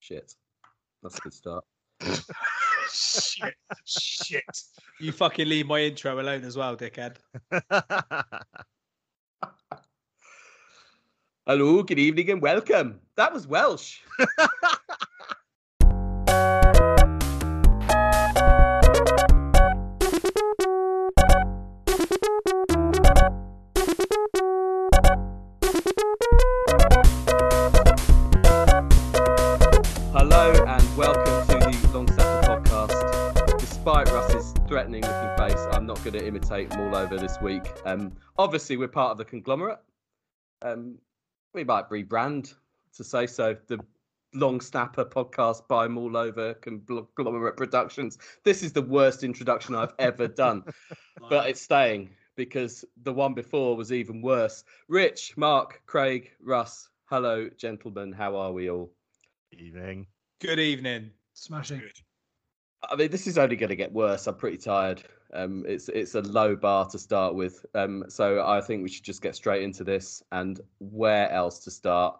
Shit. That's a good start. shit, shit. You fucking leave my intro alone as well, dickhead. Hello, good evening, and welcome. That was Welsh. face, going to imitate them all over this week. Um, obviously, we're part of the conglomerate. Um, we might rebrand to say so. The Long Snapper podcast by All Over Conglomerate Productions. This is the worst introduction I've ever done, but it's staying because the one before was even worse. Rich, Mark, Craig, Russ, hello, gentlemen. How are we all? Evening. Good evening. Smashing. I mean, this is only going to get worse. I'm pretty tired. Um, it's it's a low bar to start with. Um, so I think we should just get straight into this. And where else to start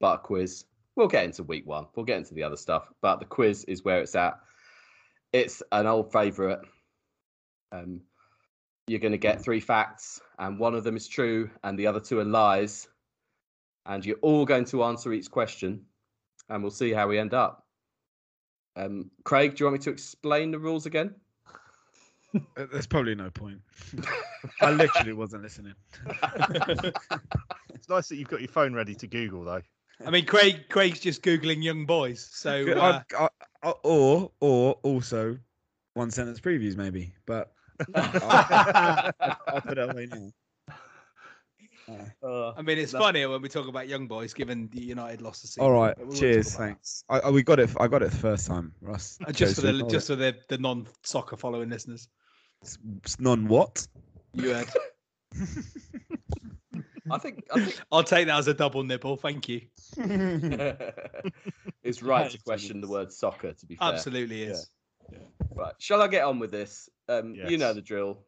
but a quiz? We'll get into week one. We'll get into the other stuff, but the quiz is where it's at. It's an old favourite. Um, you're going to get three facts, and one of them is true, and the other two are lies. And you're all going to answer each question, and we'll see how we end up. Um, Craig, do you want me to explain the rules again? Uh, There's probably no point. I literally wasn't listening. It's nice that you've got your phone ready to Google though. I mean, Craig. Craig's just googling young boys. So uh, I- I- I- or or also one sentence previews maybe, but I'll, I'll put it away now. Uh, Uh, I mean, it's That's- funnier when we talk about young boys, given the United lost the season. all right, we won't cheers, thanks. I, I, we got it. I got it the first time, Russ. Uh, just for the ignore just it. for the, the non-soccer following listeners. It's non what? You heard. I think I think I'll take that as a double nibble. Thank you. it's right to question the word soccer. To be fair, Absolutely is. Right, shall I get on with this? Um, You know the drill.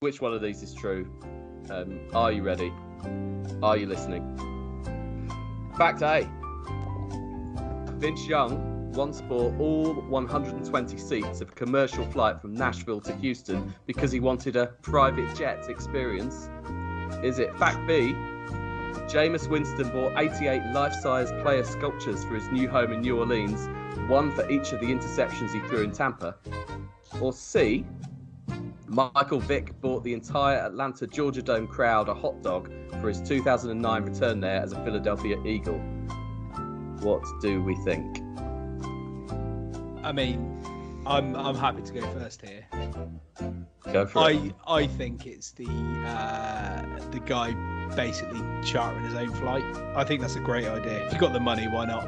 Which one of these is true? Um, are you ready? Are you listening? Fact A. Vince Young once bought all 120 seats of a commercial flight from Nashville to Houston because he wanted a private jet experience. Is it fact B? Jameis Winston bought 88 life-size player sculptures for his new home in New Orleans, one for each of the interceptions he threw in Tampa. Or C, Michael Vick bought the entire Atlanta Georgia Dome crowd a hot dog for his 2009 return there as a Philadelphia Eagle. What do we think? I mean, I'm I'm happy to go first here. Go for it. I I think it's the uh, the guy basically chartering his own flight. I think that's a great idea. If you've got the money, why not?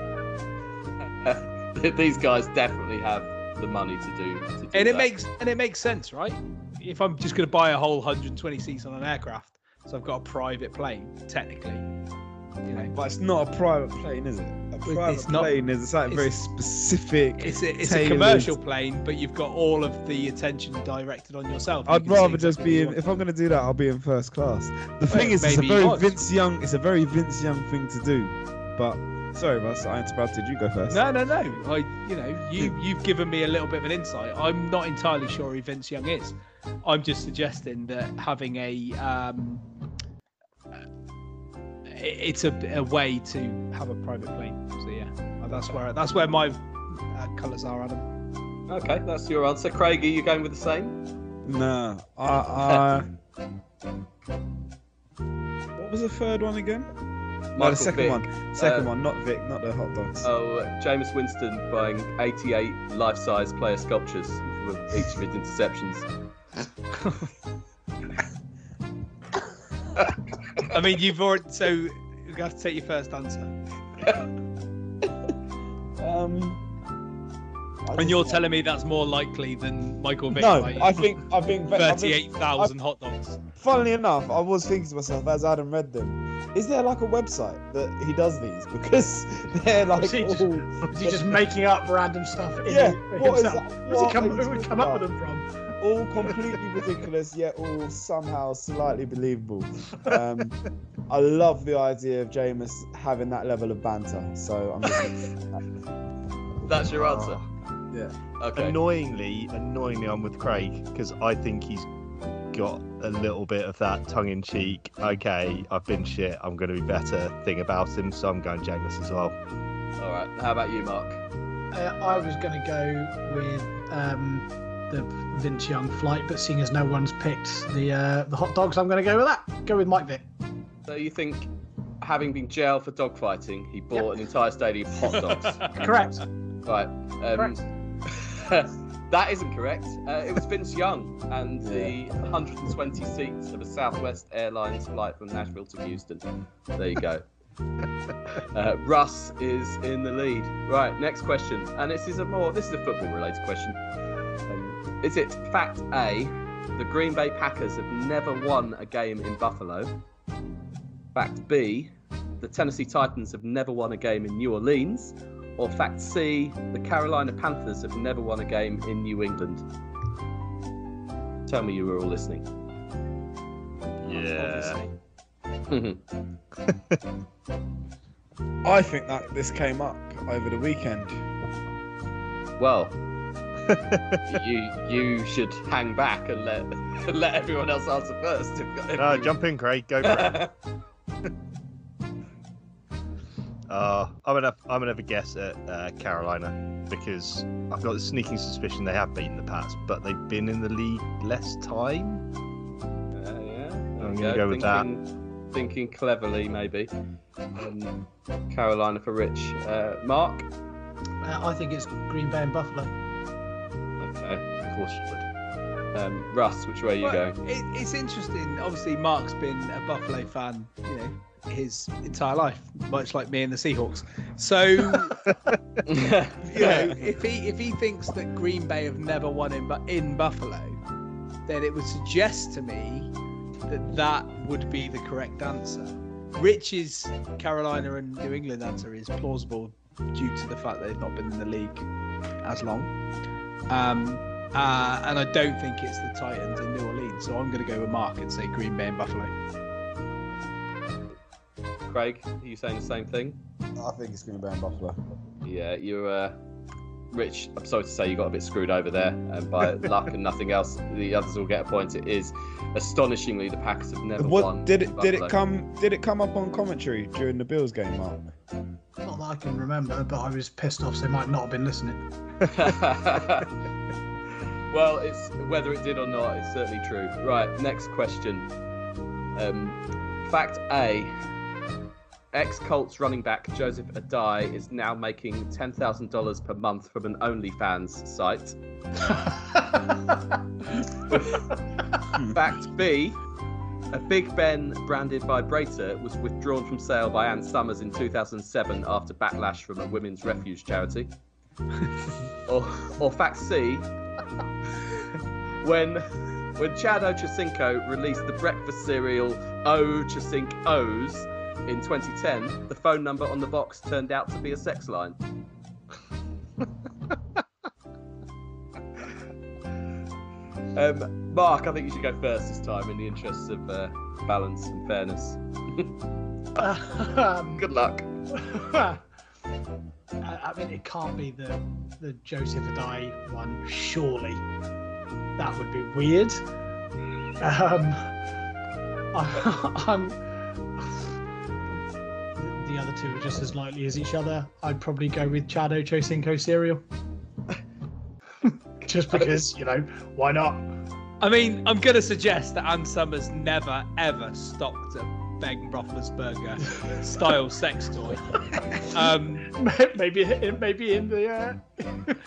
These guys definitely have the money to do. To do And it that. makes and it makes sense, right? If I'm just going to buy a whole 120 seats on an aircraft, so I've got a private plane, technically, you know, But it's not a private plane, is it? A it's private not- plane is something very specific. it's a, it's a commercial plane, but you've got all of the attention directed on yourself. I'd see rather just be in. If I'm going to do that, I'll be in first class. The thing is, it's a very. Vince Young. It's a very Vince Young thing to do. But sorry, Russ, I interrupted. You go first. No, no, no. I, you know, you you've given me a little bit of an insight. I'm not entirely sure who Vince Young is. I'm just suggesting that having a um, it's a, a way to have a private plane. So yeah, that's where that's where my uh, colours are, Adam. Okay, that's your answer. Craig, are you going with the same? No. I, I... what was the third one again? No, Michael the second Vick. one. Second Uh, one, not Vic, not the hot dogs. Oh, uh, Jameis Winston buying 88 life-size player sculptures for each of his interceptions. I mean, you've already so you have to take your first answer, um. I and you're telling me that's more likely than Michael Vick. No, I think I think I thirty-eight thousand hot dogs. Funnily enough, I was thinking to myself as Adam read them, is there like a website that he does these? Because they're like Is he just- all, Is he just making up random stuff in Yeah, the- what is himself? that? Where's he come, who would come up with them from? all completely ridiculous, yet all somehow slightly believable. Um, I love the idea of Jameis having that level of banter. So I'm just That's your answer. Yeah. Okay. Annoyingly, annoyingly, I'm with Craig because I think he's got a little bit of that tongue-in-cheek. Okay, I've been shit. I'm going to be better thing about him, so I'm going Jangus as well. All right. How about you, Mark? Uh, I was going to go with um, the Vince Young flight, but seeing as no one's picked the uh, the hot dogs, I'm going to go with that. Go with Mike Vick. So you think, having been jailed for dogfighting, he bought an entire stadium of hot dogs? Correct. right. Um, that isn't correct. Uh, it was Vince Young and the 120 seats of a Southwest Airlines flight from Nashville to Houston. There you go. Uh, Russ is in the lead. Right, next question, and this is a more this is a football related question. Um, is it fact A? The Green Bay Packers have never won a game in Buffalo. Fact B, the Tennessee Titans have never won a game in New Orleans. Or fact C, the Carolina Panthers have never won a game in New England. Tell me you were all listening. Yeah. I think that this came up over the weekend. well, you you should hang back and let let everyone else answer first. If, if No, you- jump in, Craig. Go for it. Uh, I'm gonna I'm gonna have a guess at uh, Carolina because I've got a sneaking suspicion they have beaten the Pats, but they've been in the league less time. Uh, yeah, I'm gonna go with that. thinking, Thinking cleverly, maybe. Um, Carolina for Rich. Uh, Mark. Uh, I think it's Green Bay and Buffalo. Okay. Of course you would. Um, Russ, which way are you Well, going? It, it's interesting. Obviously, Mark's been a Buffalo fan, you know, his entire life, much like me and the Seahawks. So, you know, if he if he thinks that Green Bay have never won in Bu- in Buffalo, then it would suggest to me that that would be the correct answer. Rich's Carolina and New England answer is plausible due to the fact that they've not been in the league as long. Um, uh, and I don't think it's the Titans in New Orleans, so I'm going to go with Mark and say Green Bay and Buffalo. Craig, are you saying the same thing? I think it's going to be and Buffalo. Yeah, you're. Uh, Rich, I'm sorry to say you got a bit screwed over there, and by luck and nothing else, the others will get a point. It is astonishingly the Packers have never What won. did it did it come did it come up on commentary during the Bills game, Mark? Not that I can remember, but I was pissed off, so they might not have been listening. well, it's whether it did or not, it's certainly true. Right, next question. Um, fact A: Ex Colts running back Joseph Addai is now making ten thousand dollars per month from an OnlyFans site. Fact B: A Big Ben branded vibrator was withdrawn from sale by Ann Summers in 2007 after backlash from a women's refuge charity. or, or fact C: When when Chad Ochocinco released the breakfast cereal Ochocinco O's in 2010, the phone number on the box turned out to be a sex line. um, Mark, I think you should go first this time in the interests of uh, balance and fairness. um, Good luck. I I mean, it can't be the the Joseph Addai one, surely. That would be weird. Um, I, I'm. The other two are just as likely as each other. I'd probably go with Chad Ochocinco cereal. just because, you know, why not? I mean, I'm going to suggest that Ann Summers never ever stocked a Ben Roethlisberger style sex toy. Um, maybe maybe in the. Uh,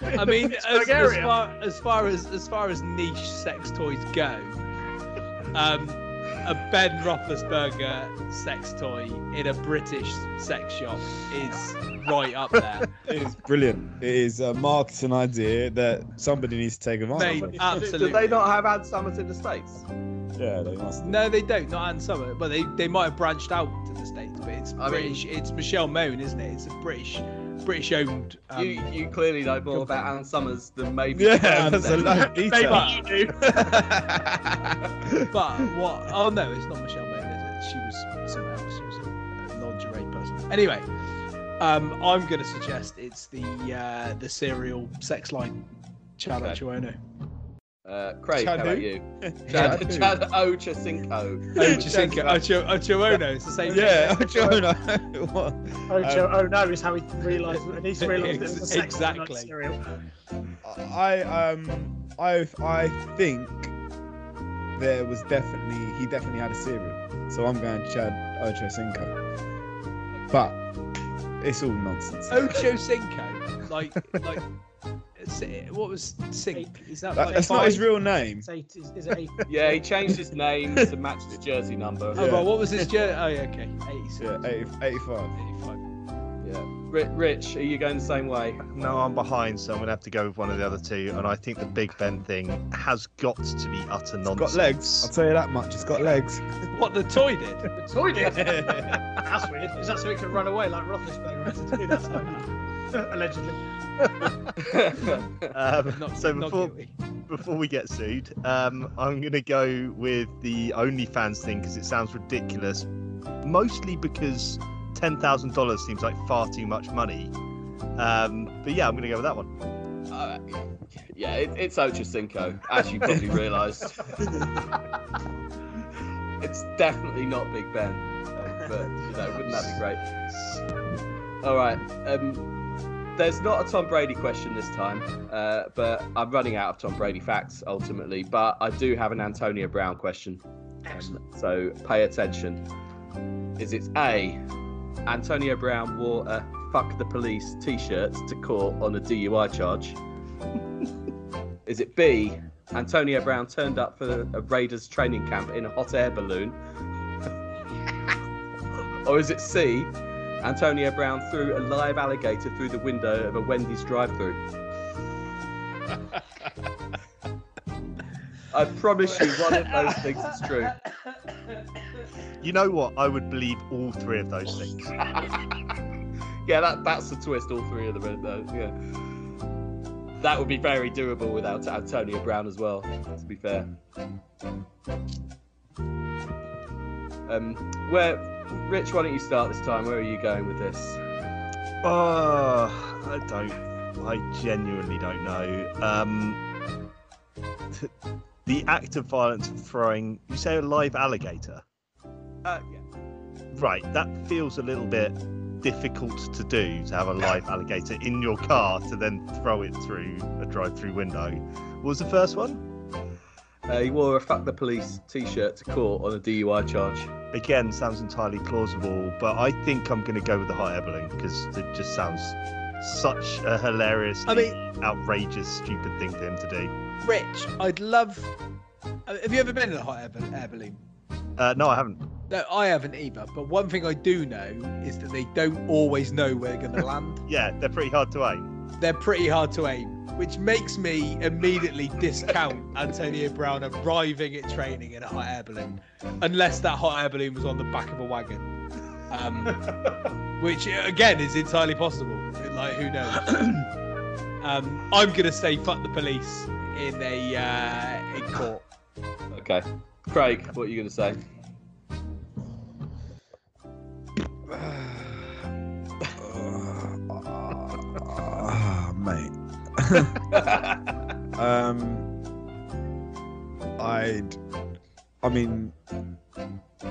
I mean, as, as far as far as as far as niche sex toys go, um, a Ben Roethlisberger sex toy in a British sex shop is right up there. It is brilliant. It is a marketing idea that somebody needs to take advantage Mate, of. absolutely. Do they not have Ann Summers in the States? Yeah, they must. No, they don't. Not Ann Summer, but they, they might have branched out to the states. But it's I mean- British. it's Michelle Mone, isn't it? It's a British, British owned. Um, you, you clearly know more about Ann Summers than maybe. Yeah, that's a person. lot of detail. maybe you do. but what? Oh no, it's not Michelle Mone. Is it? She was someone else. She was a, lingerie person. Anyway, Um, I'm going to suggest it's the uh, the serial sex line, Chad Okay. Ochoano. Uh, Craig, Chad how about who? you? Chad Chad, who? Chad Ochocinco. Ochocinco, Ocho, Ochoano. It's the same. Yeah, thing. Jonah. what? Joe, Um, oh no, is how he realised, and he's realised it was a sex Exactly. I um I I think there was definitely he definitely had a cereal. So I'm going Chad Ocho Cinco. But it's all nonsense. Ocho Cinco. Like like. It's- eh, What was Cinco? Is that That- like that's not his real name. It's eight, is, is eight? Yeah, he changed his name to match his jersey number. Oh, Yeah. well, what was his jersey? Oh, yeah, okay. 86. Yeah, 80, 85. 85. Yeah. Rich, are you going the same way? No, I'm behind, so I'm gonna have to go with one of the other two. And I think the Big Ben thing has got to be utter It's nonsense. got legs. I'll tell you that much. It's got legs. What the toy did? The toy did. That's weird. Is that so he can run away like Roethlisberger had to do? That's how he- allegedly. Um, Not, so before before we get sued, um, I'm gonna go with the OnlyFans thing because it sounds ridiculous. Mostly because ten thousand dollars seems like far too much money. Um, but yeah, I'm gonna go with that one. Uh, yeah, it, it's Ochocinco, as you probably realised. it's definitely not Big Ben, but you know, wouldn't that be great? All right. Um, there's not a Tom Brady question this time, uh, but I'm running out of Tom Brady facts ultimately. But I do have an Antonio Brown question, um, so pay attention. Is it A? Antonio Brown wore a "fuck the police" T-shirt to court on a DUI charge? Is it B? Antonio Brown turned up for a Raiders training camp in a hot air balloon? or is it C? Antonio Brown threw a live alligator through the window of a Wendy's drive-through. I promise you, one of those things is true. You know what? I would believe all three of those things. yeah, that that's the twist. All three of them. Uh, yeah, that would be very doable without Antonio Brown as well. To be fair. Um, where, Rich? Why don't you start this time? Where are you going with this? Oh, I don't. I genuinely don't know. Um, t- the act of violence of throwing. You say a live alligator, Uh, yeah. right? That feels a little bit difficult to do to have a live alligator in your car to then throw it through a drive-through window. What was the first one? Uh, he wore a "fuck the police" T-shirt to court on a DUI charge. Again, sounds entirely plausible, but I think I'm going to go with the hot air balloon because it just sounds such a hilarious, I mean, outrageous, stupid thing for him to do. Rich, I'd love. uh, Have you ever been in a hot air, air balloon? Uh, no, I haven't. No, I haven't either. But one thing I do know is that they don't always know where they're going to land. Yeah, they're pretty hard to aim. They're pretty hard to aim, which makes me immediately discount Antonio Brown arriving at training in a hot air balloon, unless that hot air balloon was on the back of a wagon, um, which uh, again is entirely possible. Like who knows? Um, I'm gonna say fuck the police in a uh, in court. Okay, Craig, what are you going to say? Ah, mate. um, I'd. I mean,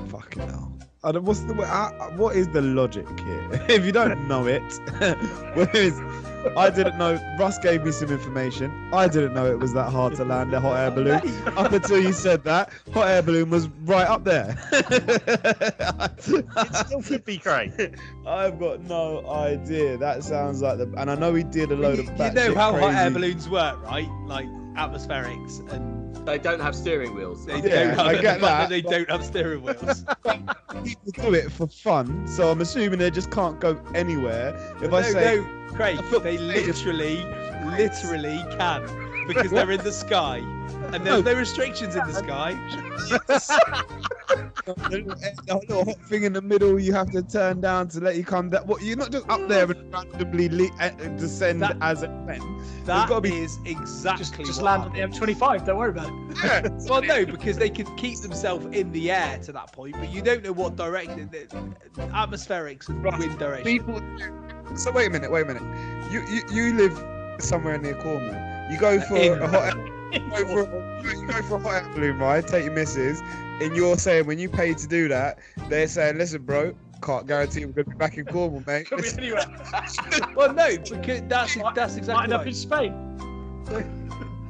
fucking hell. I don't, what's the uh, what is the logic here? if you don't know it, whereas I didn't know. Russ gave me some information. I didn't know it was that hard to land a hot air balloon. Up until you said that, hot air balloon was right up there. It still could be Craig. I've got no idea. That sounds like the. And I know he did a load You, of. you know how hot air balloons work, right? Like atmospherics, and They don't have steering wheels. they Yeah, don't have I get that, They don't have steering wheels. People do it for fun, so I'm assuming they just can't go anywhere. If no, I say, no, Craig, they they literally, literally can because they're in the sky, and there's no restrictions in the sky. the little, hot thing in the middle, you have to turn down to let you come. down. what you're not just up there and randomly le- uh, descend That- as a pen. That be- is exactly Just, just land on the happened. M25. Don't worry about it. Well, no, because they could keep themselves in the air to that point, but you don't know what direction. the- Atmospherics and Right. wind direction. People, So wait a minute, wait a minute. You you, you live somewhere near Cornwall. You go for In- a hot air, you go for a, you go for a hot air balloon ride, take your missus, and you're saying when you pay to do that, they're saying, listen, bro, can't guarantee we're gonna be back in Cornwall, mate. Could be anywhere. Well, no, because that's that's exactly. Might exactly end up in Spain.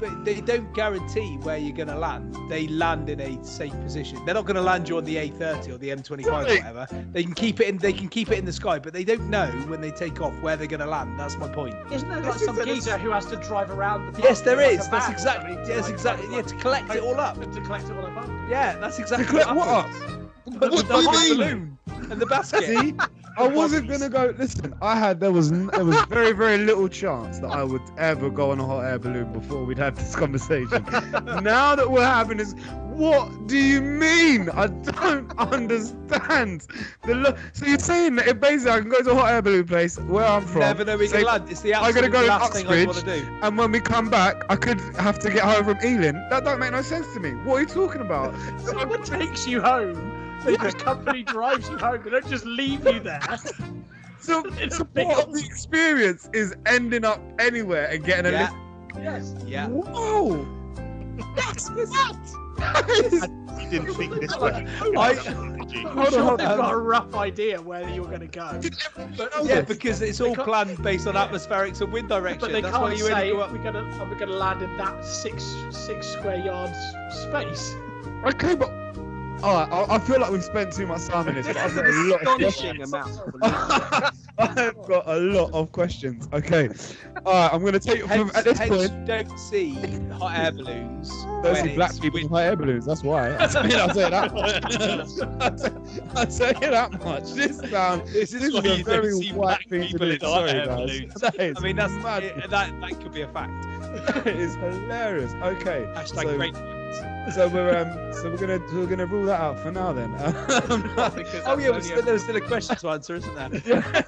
But they don't guarantee where you're going to land. They land in a safe position. They're not going to land you on the A30 or the M25 or whatever. They can keep it in. They can keep it in the sky, but they don't know when they take off where they're going to land. That's my point. Isn't there like some a- geezer who has to drive around the Yes, there is. like, That's van or exactly. something to, Yes, like, exactly. drive Yeah, to collect it all up. To collect it all up. Yeah, that's exactly. collect what up? happens. What The do you mean? balloon and the basket. I wasn't gonna go. Listen, I had there was there was very very little chance that I would ever go on a hot air balloon before we'd have this conversation. now that we're having this, what do you mean? I don't understand. The lo- so you're saying that if basically I can go to a hot air balloon place where I'm from, Never know we can land. It's the I'm absolute gonna go last thing I want to do. and when we come back, I could have to get home from Ealing. That don't make no sense to me. What are you talking about? Someone takes you home. The the company drives you home. They don't just leave you there. So, It's a part of the experience is ending up anywhere and getting a Yeah, Yes. yeah. Whoa! That's that is oh You didn't think this way. I- I'm sure they've on. got a rough idea where you're going to go. Yeah, because it's all planned based on atmospherics and wind direction. But they That's why can't you say go up. we're gonna we're gonna land in that six six square yards space. okay, but all right, I, I feel like we've spent too much time in this. But I've got a lot of amount. I've got a lot of questions. Okay, all right, I'm going to take from Hence, at this hence point. you don't see hot air balloons. When are black people in hot air balloons. That's why. I'll tell you, I'll you that much. I'll tell- you that much. This sound. This This is is a very don't see white thing to people do. Sorry, air guys. is I mean, that's mad. it- that that could be a fact. it's hilarious. Okay, Hashtag so, great. So we're um, so we're gonna we're gonna rule that out for now then. Oh yeah, but still, there's still a question to answer, isn't there?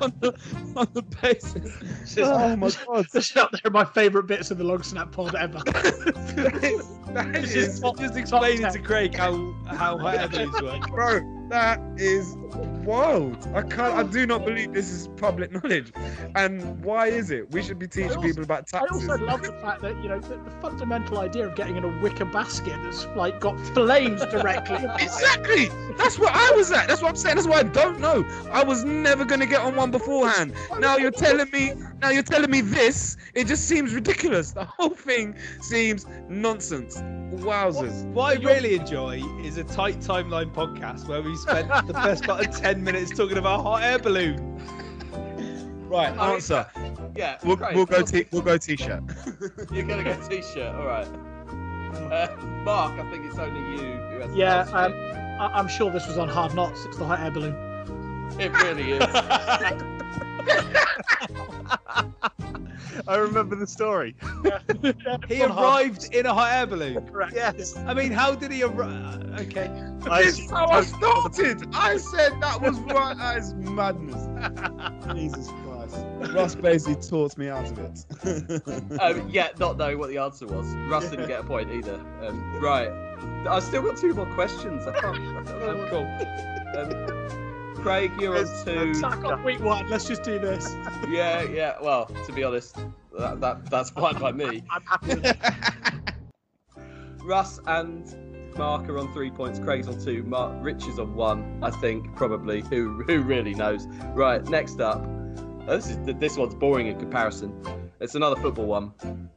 on, the, on the basis. Oh my god. This is up there my favourite bits of the long snap pod ever. That is, that This is, is top- Just explaining to Craig how how hot air balloons work. bro, that is wild. I can't. I oh. do not believe this is public knowledge. And why is it? We should be teaching also- people about taxes. I taxes. also love the fact that you know the, the fundamental idea of getting in a wicker basket that's like got flames directly. Exactly. That's what I was at. That's what I'm saying. That's why I don't know. I was never gonna get on one beforehand. Now you're telling me. Now you're telling me this. It just seems ridiculous. The whole thing seems nonsense. Wowzers. What I really enjoy is a tight timeline podcast where we spent the first part of ten minutes talking about hot air balloon. Right. I mean, Answer. Yeah, We'll, great. we'll go. T- we'll go t-shirt. You're gonna go t-shirt. All right. Uh, Mark, I think it's only you who has. Yeah, um, I, I'm sure this was on Hard Knocks. It's the hot air balloon. It really is. I remember the story. He arrived in a hot air balloon. Correct. Yes. I mean, how did he arrive? Okay. This is how I started. I said that was right. That is madness. Jesus Christ. Russ basically taught me out of it. um, yeah, not knowing what the answer was. Russ didn't get a point either. Um, right. I've still got two more questions. I can't. I don't. Cool. Um, Craig, you're on two. Sack week one. Let's just do this. Yeah, yeah. Well, to be honest, that, that that's fine by me. I'm happy with. Russ and Mark are on three points. Craig's on two. Mark, Rich is on one. I think probably. Who who really knows? Right. Next up. uh, This is this one's boring in comparison. It's another football one.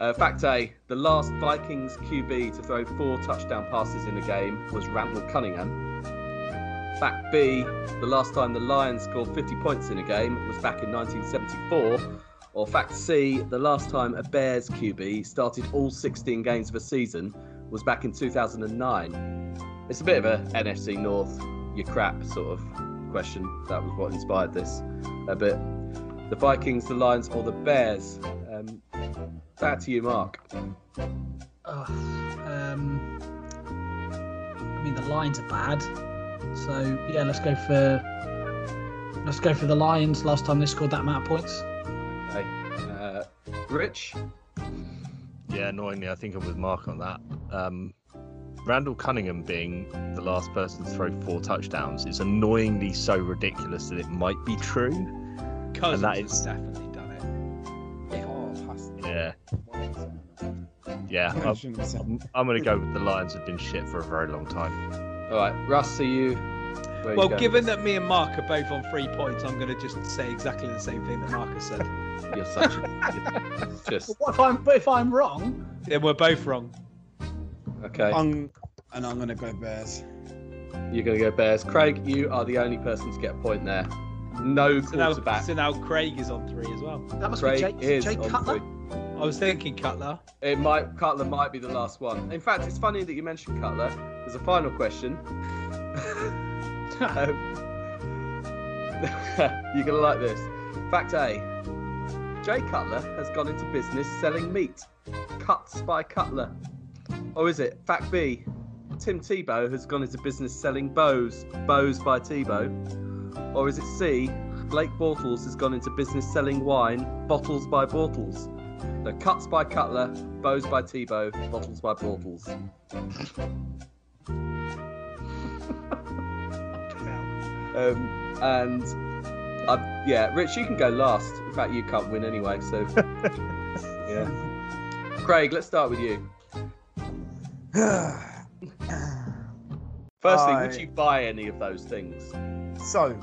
Uh, fact A: the last Vikings QB to throw four touchdown passes in a game was Randall Cunningham. Fact B: the last time the Lions scored 50 points in a game was back in 1974. Or fact C: the last time a Bears QB started all 16 games of a season was back in 2009. It's a bit of a NFC North, you crap sort of question. That was what inspired this a bit. The Vikings, the Lions, or the Bears? Um, back to you, Mark. Ugh, um, I mean, the Lions are bad. So yeah, let's go for let's go for the Lions. Last time they scored that amount of points. Okay. Uh, Rich. Yeah, annoyingly, I think I'm with Mark on that. Um, Randall Cunningham being the last person to throw four touchdowns is annoyingly so ridiculous that it might be true. Cousins that has definitely done it. Has to. Yeah, yeah. I I'm, shouldn't have said- I'm, I'm going to go with the Lions have been shit for a very long time. All right, Russ, are you? Where are you Well, given that me and Mark are both on three points, I'm going to just say exactly the same thing that Mark has said. you're such a just what if I'm but if I'm wrong? then we're both wrong. okay. I'm, and I'm gonna go Bears. You're going to go Bears. Craig, you are the only person to get a point there. No So now, quarterback. so now Craig is on three as well. That must Craig be Jake, is Jake on Cutler. three. I was thinking Cutler. It might Cutler might be the last one. In fact, it's funny that you mentioned Cutler. There's a final question. Um, you're gonna like this. Fact A: Jay Cutler has gone into business selling meat, cuts by Cutler. Or is it fact B? Tim Tebow has gone into business selling bows, bows by Tebow. Or is it C? Blake Bortles has gone into business selling wine, bottles by Bortles. So cuts by Cutler, bows by Tebow, bottles by Bortles. Um, and I, yeah, Rich, you can go last. In fact, you can't win anyway. So yeah. Craig, let's start with you. Firstly, would you buy any of those things? So,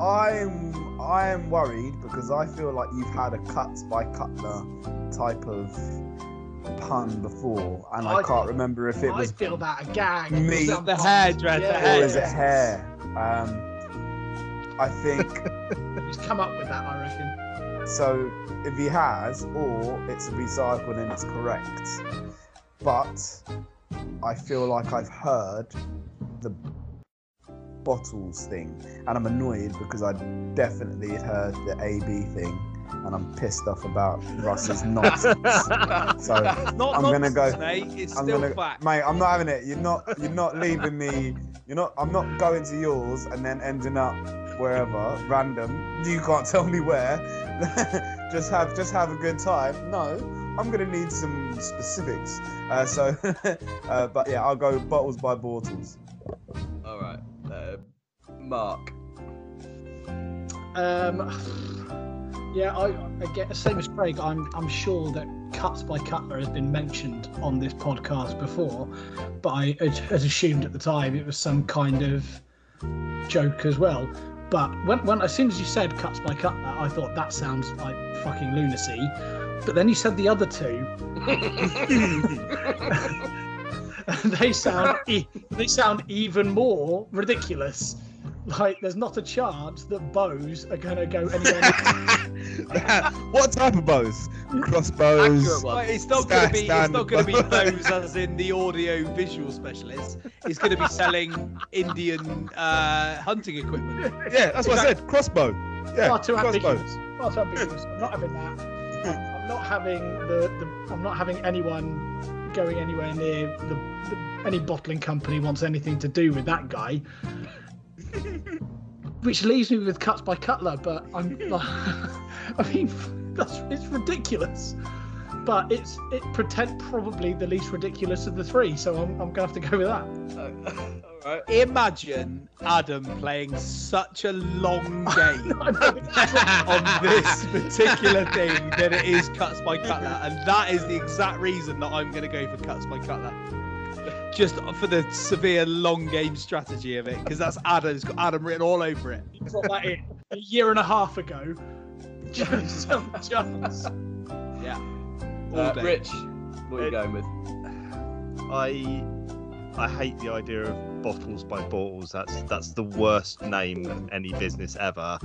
I'm I am worried because I feel like you've had a cuts by Cutler type of pun before, and I, I- can't remember if it I was feel that a gag. Me. The hairdresser, Yeah. or is it hair. Um, I think He's come up with that, I reckon. so. If he has, or it's recycled and it's correct, but I feel like I've heard the bottles thing, and I'm annoyed because I definitely heard the AB thing, and I'm pissed off about Russ's nonsense. So not I'm gonna go- mate. It's I'm still gonna, fact. mate. I'm not having it. You're not. You're not leaving me. You're not. I'm not going to yours and then ending up wherever random. You can't tell me where. just have. Just have a good time. No. I'm gonna need some specifics. Uh, so, uh, but yeah, I'll go bottles by bottles. All right, uh, Mark. Um, yeah, I, I get the same as Craig. I'm I'm sure that cuts by Cutler has been mentioned on this podcast before, but I had had assumed at the time it was some kind of joke as well. But when, when as soon as you said cuts by Cutler, I thought that sounds like fucking lunacy. But then you said the other two, and they sound e- they sound even more ridiculous. Like there's not a chance that bows are gonna go anywhere. near- what type of bows? Crossbows. Accurate one. Well, it's not going to be. It's not going to be bow. those as in the audio visual specialist. It's going to be selling Indian uh, hunting equipment. Yeah, that's what I said. Crossbow. Yeah, far too crossbows. ambiguous. Far too ambiguous. I'm not having that. I'm not having the, the I'm not having anyone going anywhere near the, the any bottling company wants anything to do with that guy. Which leaves me with cuts by Cutler, but I'm like, I mean, that's it's ridiculous. But it's it pretend probably the least ridiculous of the three, so I'm, I'm gonna have to go with that. All right. Imagine Adam playing such a long game I know, it's- on this particular thing that it is cuts by Cutler, and that is the exact reason that I'm going to go for cuts by Cutler. Just for the severe long game strategy of it, because that's Adam's got Adam written all over it. You got that in a year and a half ago. Just some chance. Yeah. All Uh. Rich, what are you It- going with? I I hate the idea of bottles by bottles. That's that's the worst name of any business ever.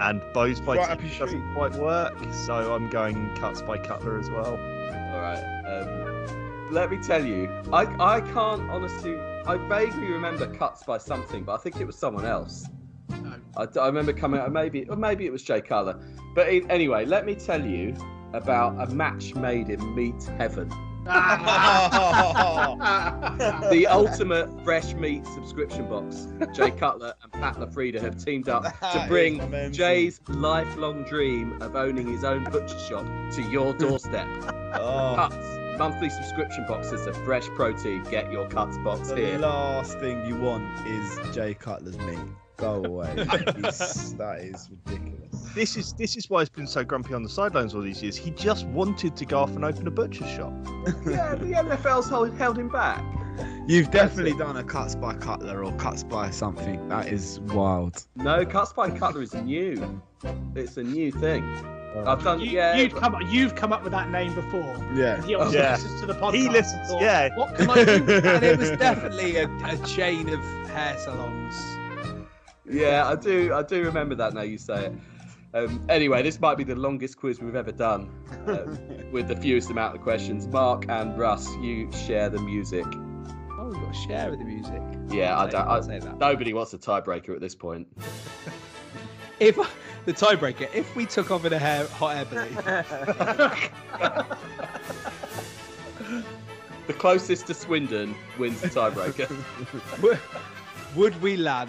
And bows by Right up Tea doesn't street. quite work, so I'm going cuts by Cutler as well. All right. Um, let me tell you, I I can't honestly. I vaguely remember cuts by something, but I think it was someone else. No. I, I remember coming out. Maybe or maybe it was Jay Cutler. But anyway, let me tell you about a match made in meat heaven. The ultimate fresh meat subscription box. Jay Cutler and Pat LaFrieda have teamed up to bring. Jay's lifelong dream of owning his own butcher shop to your doorstep. Oh, Cuts. Monthly subscription boxes of fresh protein. Get your cuts box the here. The last thing you want is Jay Cutler's meat. Go away. That is ridiculous. This is this is why he's been so grumpy on the sidelines all these years. He just wanted to go off and open a butcher shop. yeah, the NFL's hold, held him back. You've definitely done a cuts by Cutler or cuts by something. That is wild. No, cuts by Cutler is new. It's a new thing. Oh. I've done. You, yeah, you've come you've come up with that name before. Yeah. He obviously Yeah. listens to the podcast. He and listens, thought, yeah. What can I do? and it was definitely a, a chain of hair salons. Yeah, I do. I do remember that now you say it. Um, anyway, this might be the longest quiz we've ever done, um, with the fewest amount of questions. Mark and Russ, you share the music. Oh, we've got a share of the music. Yeah, I Say- don't. I, say that. nobody wants a tiebreaker at this point. If the tiebreaker, if we took off in a hair, hot air balloon, The closest to Swindon wins the tiebreaker. would we land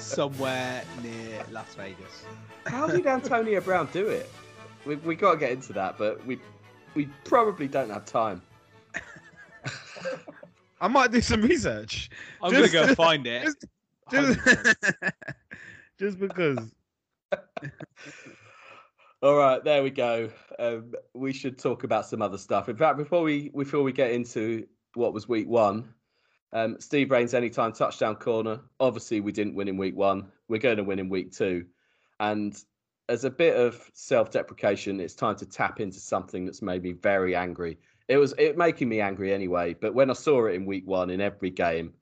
somewhere near Las Vegas? How did Antonio Brown do it? We we got to get into that, but we we probably don't have time. I might do some research. I'm Just- gonna go find it. just- Just, just because. All right, there we go. Um, we should talk about some other stuff. In fact, before we before we get into what was week one, um, Steve Rains anytime touchdown corner. Obviously, we didn't win in week one. We're going to win in week two, and as a bit of self-deprecation, it's time to tap into something that's made me very angry. It was it making me angry anyway, but when I saw it in week one in every game,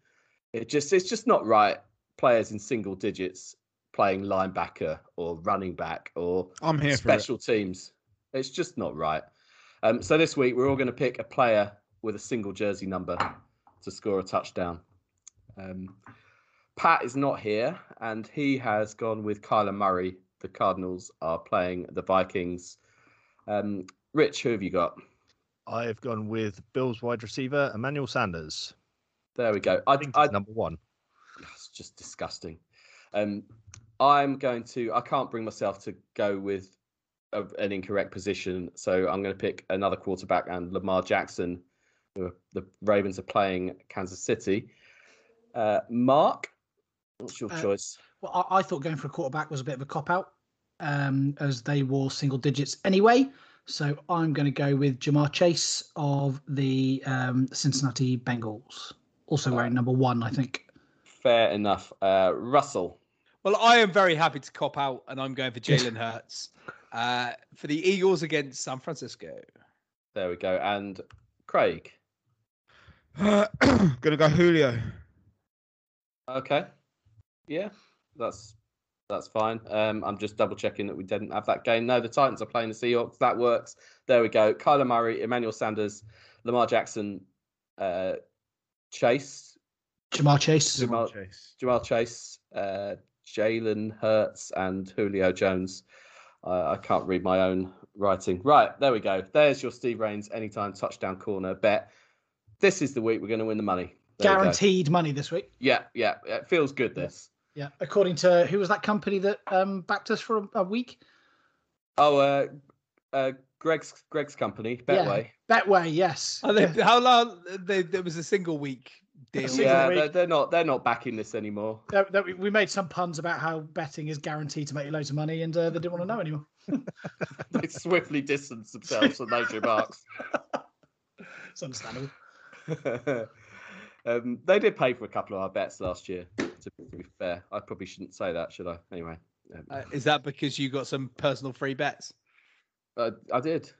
it just it's just not right. Players in single digits playing linebacker or running back or I'm here for it. special teams. It's just not right. Um, so this week we're all going to pick a player with a single jersey number to score a touchdown. Um, Pat is not here, and he has gone with Kyler Murray. The Cardinals are playing the Vikings. Um, Rich, who have you got? I have gone with Bills wide receiver Emmanuel Sanders. There we go. I I, think I, number one. it's just disgusting. Um, I'm going to. I can't bring myself to go with a, an incorrect position, so I'm going to pick another quarterback and Lamar Jackson. Who are- The Ravens are playing Kansas City. Uh, Mark, what's your Uh, choice? Well, I, I thought going for a quarterback was a bit of a cop out, um, as they wore single digits anyway. So I'm going to go with Ja'Marr Chase of the um, Cincinnati Bengals, also wearing number one, I think. Fair enough. Uh, Russell. Well, I am very happy to cop out, and I'm going for Jalen Hurts uh, for the Eagles against San Francisco. There we go. And Craig. Gonna go Julio. Okay. Yeah, that's that's fine. Um, I'm just double checking that we didn't have that game. No, the Titans are playing the Seahawks. That works. There we go. Kyler Murray, Emmanuel Sanders, Lamar Jackson, uh, Chase, Ja'Marr Chase. Jamal, Chase. Jamal Chase, uh, Jalen Hurts, and Julio Jones. Uh, I can't read my own writing. Right, there we go. There's your Steve Rains anytime touchdown corner bet. This is the week we're going to win the money. There. Guaranteed money this week. Yeah, yeah. It feels good. This. Yeah, according to who was that company that um, backed us for a, a week? Oh, uh, uh, Greg's Greg's company, Yeah. Betway. Betway, yes. Are they, How long? They, there was a single week deal. single Yeah, week. they're, they're not they're not backing this anymore. That- that we- we made some puns about how betting is guaranteed to make you loads of money, and uh, they didn't want to know anymore. they swiftly distanced themselves from those remarks. It's understandable. um, they did pay for a couple of our bets last year. To, to be fair, I probably shouldn't say that, should I? Anyway, um, Uh, is that because you got some personal free bets? I, I did.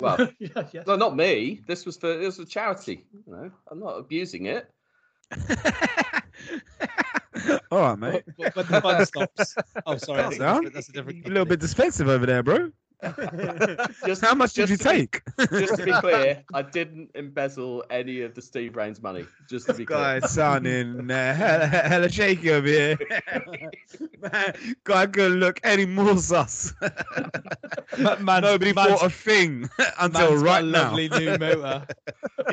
Well, yeah, yeah. no, not me. This was for this was a charity. You know, I'm not abusing it. All right, mate. But, but the fun stops. Oh, sorry. That's, a Huh? different, that's a different. A little bit defensive over there, bro. Just How much did you just to be- take? just to be clear, I didn't embezzle any of the Steve Rains money. Just to be clear. Guy sounding uh, hella, hella shaky over here. Man, guy couldn't look any more sus. man, Nobody man's- bought a thing until right now. Lovely new motor.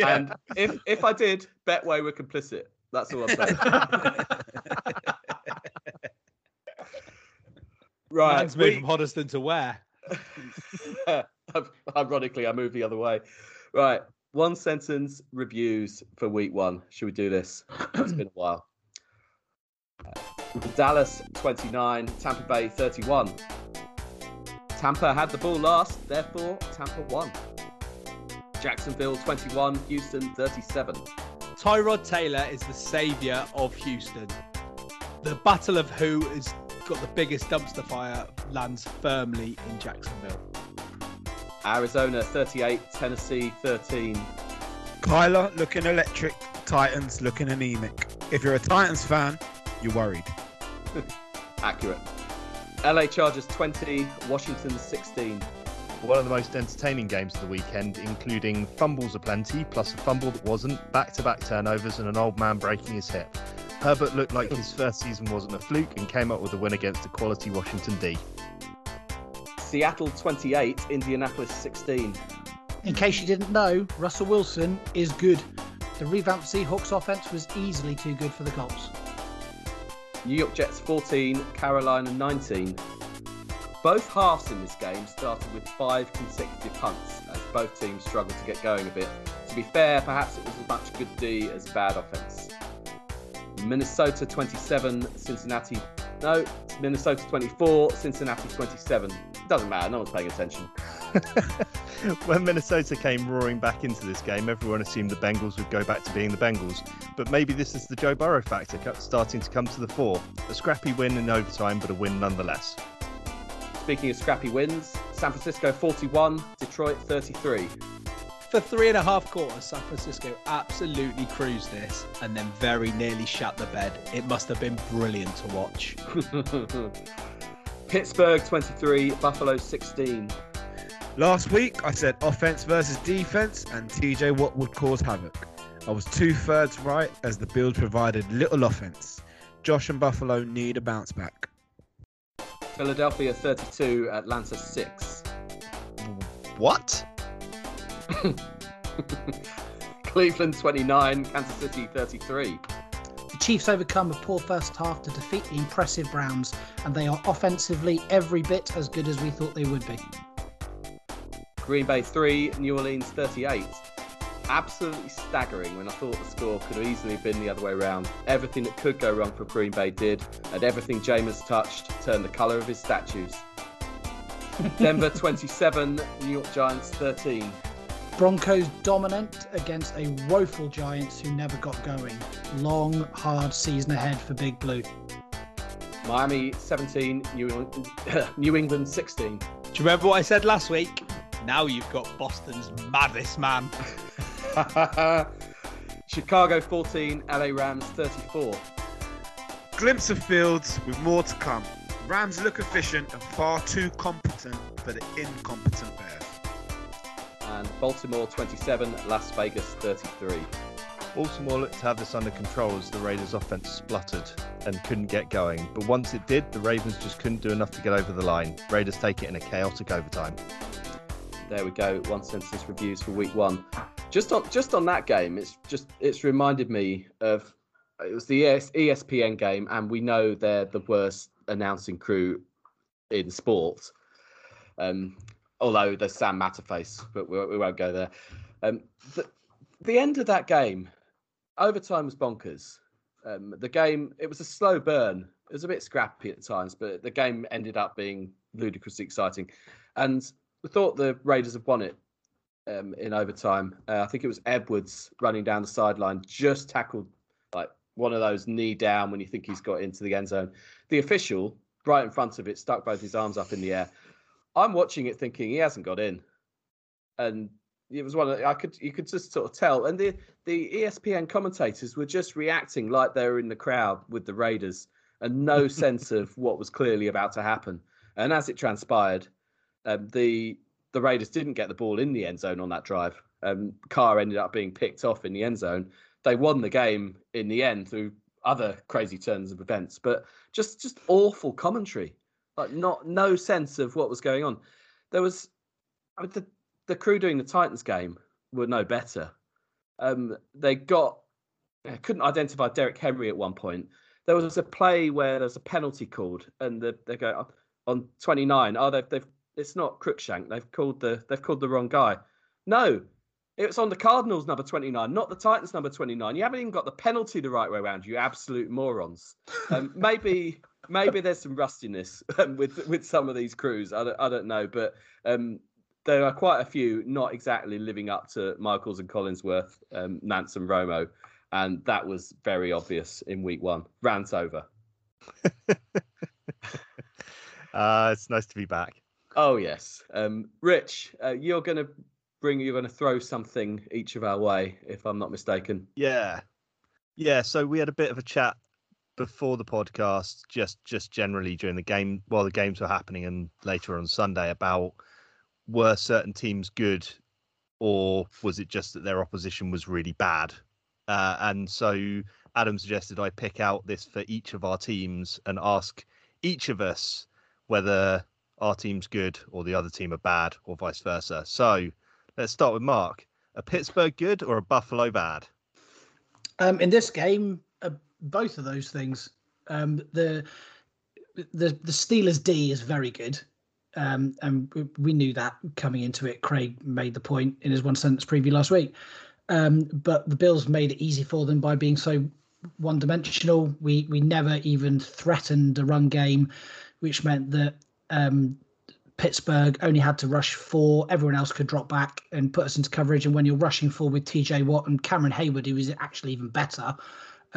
And if if I did, Betway were complicit. That's all I'm saying. right. Man's moved we- from Hoddesdon to where? Ironically, I moved the other way. Right. One sentence reviews for week one. Should we do this? It's been a while. Uh, Dallas 29, Tampa Bay 31. Tampa had the ball last, therefore Tampa won. Jacksonville 21, Houston 37. Tyrod Taylor is the saviour of Houston. The battle of who has got the biggest dumpster fire lands firmly in Jacksonville. Arizona 38, Tennessee 13. Kyler looking electric, Titans looking anemic. If you're a Titans fan, you're worried. Accurate. LA Chargers 20, Washington 16. One of the most entertaining games of the weekend, including fumbles aplenty, plus a fumble that wasn't, back to back turnovers, and an old man breaking his hip. Herbert looked like his hmm. first season wasn't a fluke and came up with a win against a quality Washington D. Seattle 28, Indianapolis 16. In case you didn't know, Russell Wilson is good. The revamped Seahawks offense was easily too good for the Colts. New York Jets 14, Carolina 19. Both halves in this game started with five consecutive punts as both teams struggled to get going a bit. To be fair, perhaps it was as much good D as bad offense. Minnesota 27, Cincinnati. No, Minnesota 24, Cincinnati 27. It doesn't matter, no one's paying attention. when Minnesota came roaring back into this game, everyone assumed the Bengals would go back to being the Bengals. But maybe this is the Joe Burrow factor starting to come to the fore. A scrappy win in overtime, but a win nonetheless. Speaking of scrappy wins, San Francisco 41, Detroit 33. For three and a half quarters, San Francisco absolutely cruised this and then very nearly shut the bed. It must have been brilliant to watch. Pittsburgh 23, Buffalo 16. Last week, I said offense versus defense, and TJ Watt would cause havoc. I was two thirds right as the Bills provided little offense. Josh and Buffalo need a bounce back. Philadelphia 32, Atlanta 6. What? Cleveland 29, Kansas City 33. The Chiefs overcome a poor first half to defeat the impressive Browns, and they are offensively every bit as good as we thought they would be. Green Bay 3, New Orleans 38. Absolutely staggering when I thought the score could have easily been the other way around. Everything that could go wrong for Green Bay did, and everything Jameis touched turned the colour of his statues. Denver 27, New York Giants 13. Broncos dominant against a woeful Giants who never got going. Long, hard season ahead for Big Blue. Miami 17, New England, New England 16. Do you remember what I said last week? Now you've got Boston's maddest man. Chicago 14, LA Rams 34. Glimpse of fields with more to come. Rams look efficient and far too competent for the incompetent Bears. And Baltimore 27, Las Vegas 33. Baltimore looked to have this under control as the Raiders' offense spluttered and couldn't get going. But once it did, the Ravens just couldn't do enough to get over the line. Raiders take it in a chaotic overtime. There we go. One sentence reviews for week one. Just on just on that game, it's just it's reminded me of it was the ESPN game, and we know they're the worst announcing crew in sport. Um, although there's Sam Matterface, but we, we won't go there. Um, the, the end of that game, overtime was bonkers. Um, the game it was a slow burn. It was a bit scrappy at times, but the game ended up being ludicrously exciting. And we thought the Raiders had won it um, in overtime. Uh, I think it was Edwards running down the sideline, just tackled like one of those knee down when you think he's got into the end zone. The official, right in front of it, stuck both his arms up in the air. I'm watching it thinking he hasn't got in, and it was one of I could you could just sort of tell. And the the ESPN commentators were just reacting like they were in the crowd with the Raiders, and no sense of what was clearly about to happen. And as it transpired, um, the the Raiders didn't get the ball in the end zone on that drive. Um, Carr ended up being picked off in the end zone. They won the game in the end through other crazy turns of events, but just just awful commentary, like not no sense of what was going on. There was I mean, the the crew doing the Titans game were no better. Um, they got couldn't identify Derrick Henry at one point. There was a play where there's a penalty called, and the, they go on 29. Oh, they've, they've it's not Cruikshank. They've called the they've called the wrong guy. No, it was on the Cardinals number 29, not the Titans number 29. You haven't even got the penalty the right way around. You absolute morons. Um, maybe maybe there's some rustiness with with some of these crews. I don't, I don't know, but um, there are quite a few not exactly living up to Michaels and Collinsworth, um, Nance and Romo, and that was very obvious in week one. Rant over. Uh, it's nice to be back. Oh yes, um, Rich, uh, you're going to bring you're going to throw something each of our way, if I'm not mistaken. Yeah, yeah. So we had a bit of a chat before the podcast, just just generally during the game while the games were happening, and later on Sunday about were certain teams good, or was it just that their opposition was really bad? Uh, and so Adam suggested I pick out this for each of our teams and ask each of us whether our team's good or the other team are bad, or vice versa. So let's start with Mark. A Pittsburgh good or a Buffalo bad? Um, in this game, both of those things. Um, the the the Steelers D is very good, um, and we- knew that coming into it. Craig made the point in his one sentence preview last week. Um, but the Bills made it easy for them by being so one dimensional. We we never even threatened a run game, which meant that um, Pittsburgh only had to rush four. Everyone else could drop back and put us into coverage. And when you're rushing four with TJ Watt and Cameron Heyward, who is actually even better,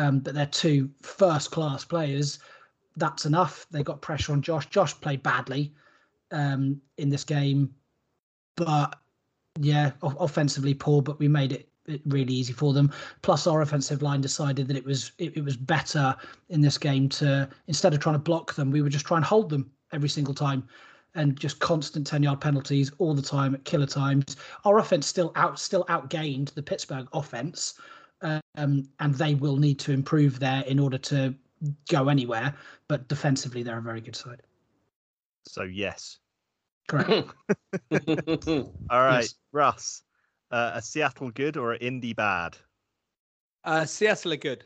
um, but they're two first class players, that's enough. They got pressure on Josh. Josh played badly um, in this game, but yeah, o- offensively poor, but we made it it really easy for them. Plus, our offensive line decided that it was it, it was better in this game to instead of trying to block them, we would just try and hold them every single time, and just constant ten yard penalties all the time at killer times. Our offense still out still outgained the Pittsburgh offense, um, and they will need to improve there in order to go anywhere. But defensively, they're a very good side. So yes. Correct. All right, Yes. Russ. Uh, a Seattle good or an Indy bad? Uh, Seattle are good.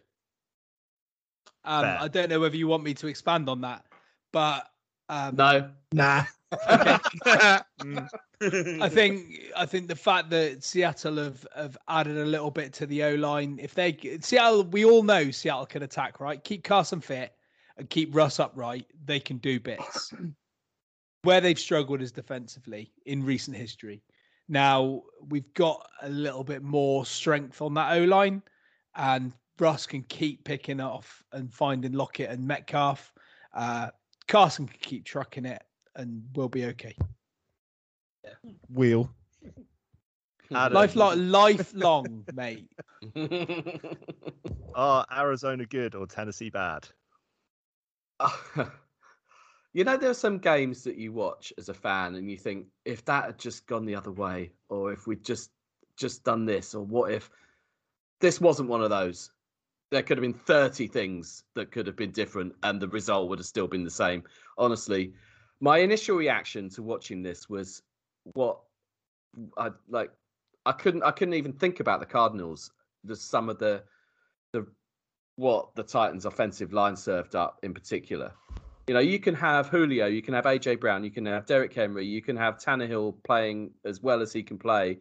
Um, I don't know whether you want me to expand on that, but um, no, nah. I think I think the fact that Seattle have, have added a little bit to the O line. If they Seattle, we all know Seattle can attack, right? Keep Carson fit and keep Russ upright. They can do bits. Where they've struggled is defensively in recent history. Now we've got a little bit more strength on that O line, and Russ can keep picking off and finding Lockett and Metcalf. Uh, Carson can keep trucking it, and we'll be okay. Yeah. Wheel. Hmm. Adam, Lifelong, lifelong, mate. Are Arizona good or Tennessee bad? you know, there are some games that you watch as a fan, and you think if that had just gone the other way, or if we'd just just done this, or what if this wasn't one of those? There could have been thirty things that could have been different, and the result would have still been the same. Honestly, my initial reaction to watching this was what I like. I couldn't. I couldn't even think about the Cardinals. The some of the the what the Titans' offensive line served up in particular. You know, you can have Julio, you can have AJ Brown, you can have Derrick Henry, you can have Tannehill playing as well as he can play,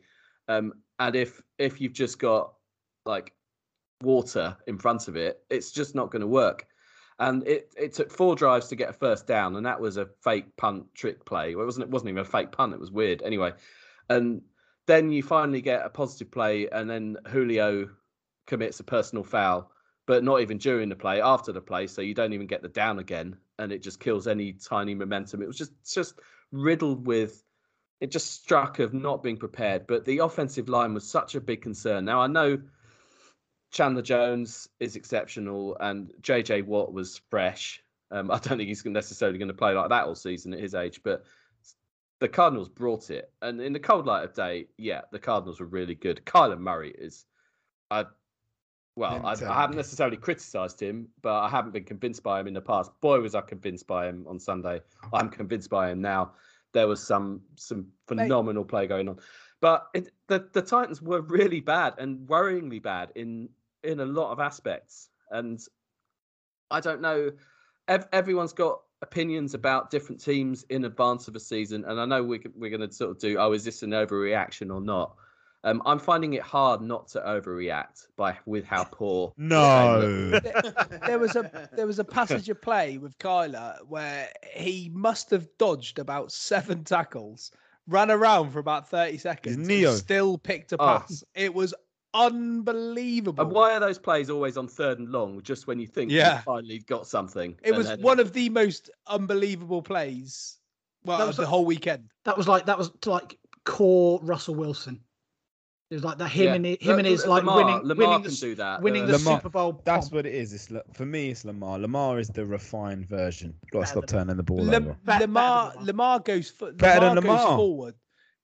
um, and if if you've just got like water in front of it, it's just not going to work. And it it took four drives to get a first down, and that was a fake punt trick play. Well, it wasn't it wasn't even a fake punt; it was weird. Anyway, and then you finally get a positive play, and then Julio commits a personal foul, but not even during the play, after the play, so you don't even get the down again, and it just kills any tiny momentum. It was just just riddled with it just struck of not being prepared. But the offensive line was such a big concern. Now I know Chandler Jones is exceptional, and JJ Watt was fresh. Um, I don't think he's necessarily going to play like that all season at his age, but the Cardinals brought it. And in the cold light of day, yeah, the Cardinals were really good. Kyler Murray is, I, well, I, I haven't necessarily criticised him, but I haven't been convinced by him in the past. Boy, was I convinced by him on Sunday. I'm convinced by him now. There was some some phenomenal play going on, but it, the the Titans were really bad and worryingly bad in in a lot of aspects. And I don't know. Ev- everyone's got opinions about different teams in advance of a season, and I know we, we're going to sort of do. Oh, is this an overreaction or not? Um, I'm finding it hard not to overreact by with how poor. No. there was a there was a passage of play with Kyler where he must have dodged about seven tackles, ran around for about thirty seconds, and Neo. still picked a Oh. pass. It was unbelievable. And why are those plays always on third and long, just when you think Yeah. you've finally got something? It was then- one of the most unbelievable plays. Well, That of was the a- whole weekend. That was like that was like core Russell Wilson. It was like that him Yeah. and his, him and L- his like Lamar, winning Lamar winning can the, do that. winning Uh, the Lamar- Super Bowl. That's pomp. what it is. It's for me. It's Lamar. Lamar is the refined version. Got to stop than- turning the ball Lam- over. Lamar Lamar. Lamar goes fo- Better than Lamar goes forward.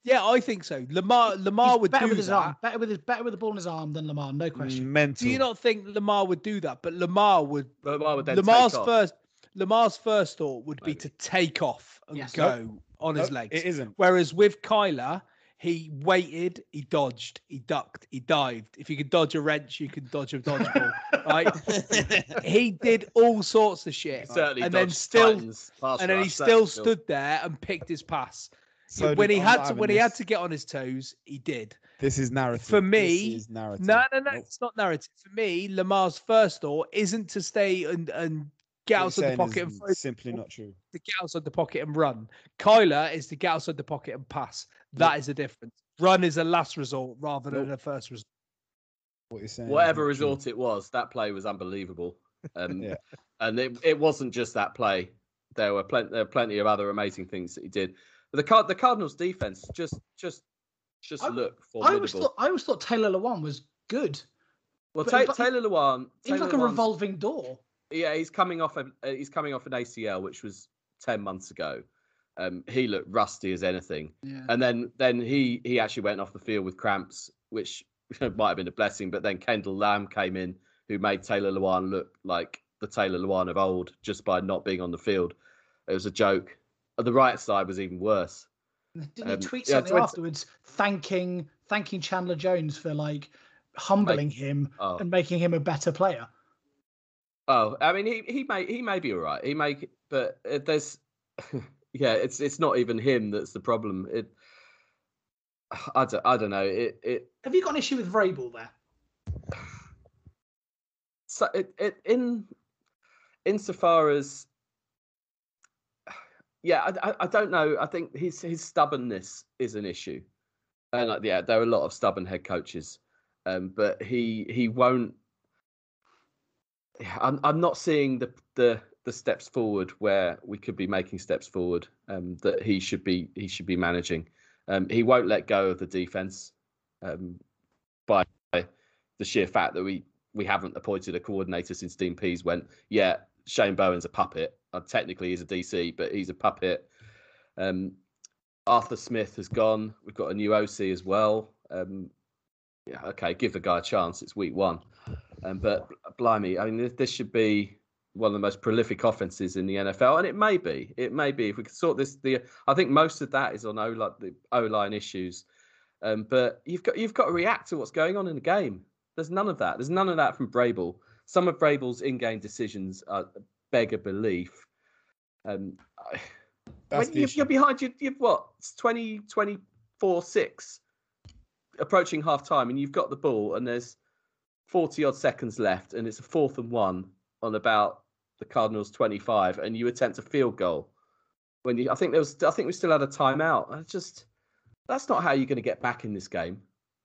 Yeah, I think so. Lamar Lamar He's would better do with his that. arm, better with his better with the ball in his arm than Lamar, no question. Mental. Do you not think Lamar would do that? But Lamar would Lamar would then Lamar's take off. first Lamar's first thought would be Maybe. to take off and Yes. go on his Nope, legs. It isn't. Whereas with Kyler, he waited, he dodged, he ducked, he dived. If you could dodge a wrench, you could dodge a dodgeball. right? He did all sorts of shit. Certainly and then dodged still Titans pass and then he rush, still that's stood there and picked his pass. So when he I'm had to having when he had to get on his toes, he did. This is narrative. For This me, is narrative. No, no, no, Nope. it's not narrative. For me, Lamar's first thought isn't to stay and and get What you're outside the pocket is and simply not true. to get outside the pocket and run. Kyler is to get outside the pocket and pass. That is the difference. Run is a last resort rather than Nope. a first resort. What you're saying. Whatever resort true. it was, that play was unbelievable. Um, Yeah. And it, it wasn't just that play. There were plenty, there were plenty of other amazing things that he did. But the Card, the Cardinals defense just, just, just I- look I always formidable. thought I always thought Taylor Lewan was good. well, Ta- Taylor Lewan, He was Taylor like a revolving door. Yeah, he's coming off a, he's coming off an ACL, which was ten months ago. Um, he looked rusty as anything. Yeah. And then then he he actually went off the field with cramps, which might have been a blessing. But then Kendall Lamm came in, who made Taylor Lewan look like the Taylor Lewan of old just by not being on the field. It was a joke. The right side was even worse. Didn't Um, he tweet something Twitter- afterwards thanking thanking Chandler Jones for like humbling him Oh, and making him a better player? oh, I mean he he may he may be all right. He may, but uh, there's yeah, it's it's not even him that's the problem. It I don't I don't know. It it Have you got an issue with Vrabel there? so it, it in insofar as yeah I, I, don't know. I think his his stubbornness is an issue. And like, yeah there are a lot of stubborn head coaches. Um but he he won't i'm i'm not seeing the the the steps forward where we could be making steps forward um that he should be he should be managing. Um he won't let go of the defense um by the sheer fact that we we haven't appointed a coordinator since Dean Pees went, yeah, Shane Bowen's a puppet. Uh, technically, he's a DC, but he's a puppet. Um, Arthur Smith has gone. We've got a new OC as well. Um, yeah, okay, give the guy a chance. It's week one. Um, but blimey, I mean, this, this should be one of the most prolific offenses in the NFL, and it may be. It may be if we could sort this. The I think most of that is on O line, the O line issues. Um, but you've got you've got to react to what's going on in the game. There's none of that. There's none of that from Vrabel. Some of Vrabel's in-game decisions are beg a belief. Um, when you, you're behind, you, you've what? It's 20, 24, 6, approaching half time, and you've got the ball, and there's 40 odd seconds left, and it's a fourth and one on about the Cardinals 25, and you attempt a field goal. When you, I think there was, I think we still had a timeout. I just, that's not how you're going to get back in this game.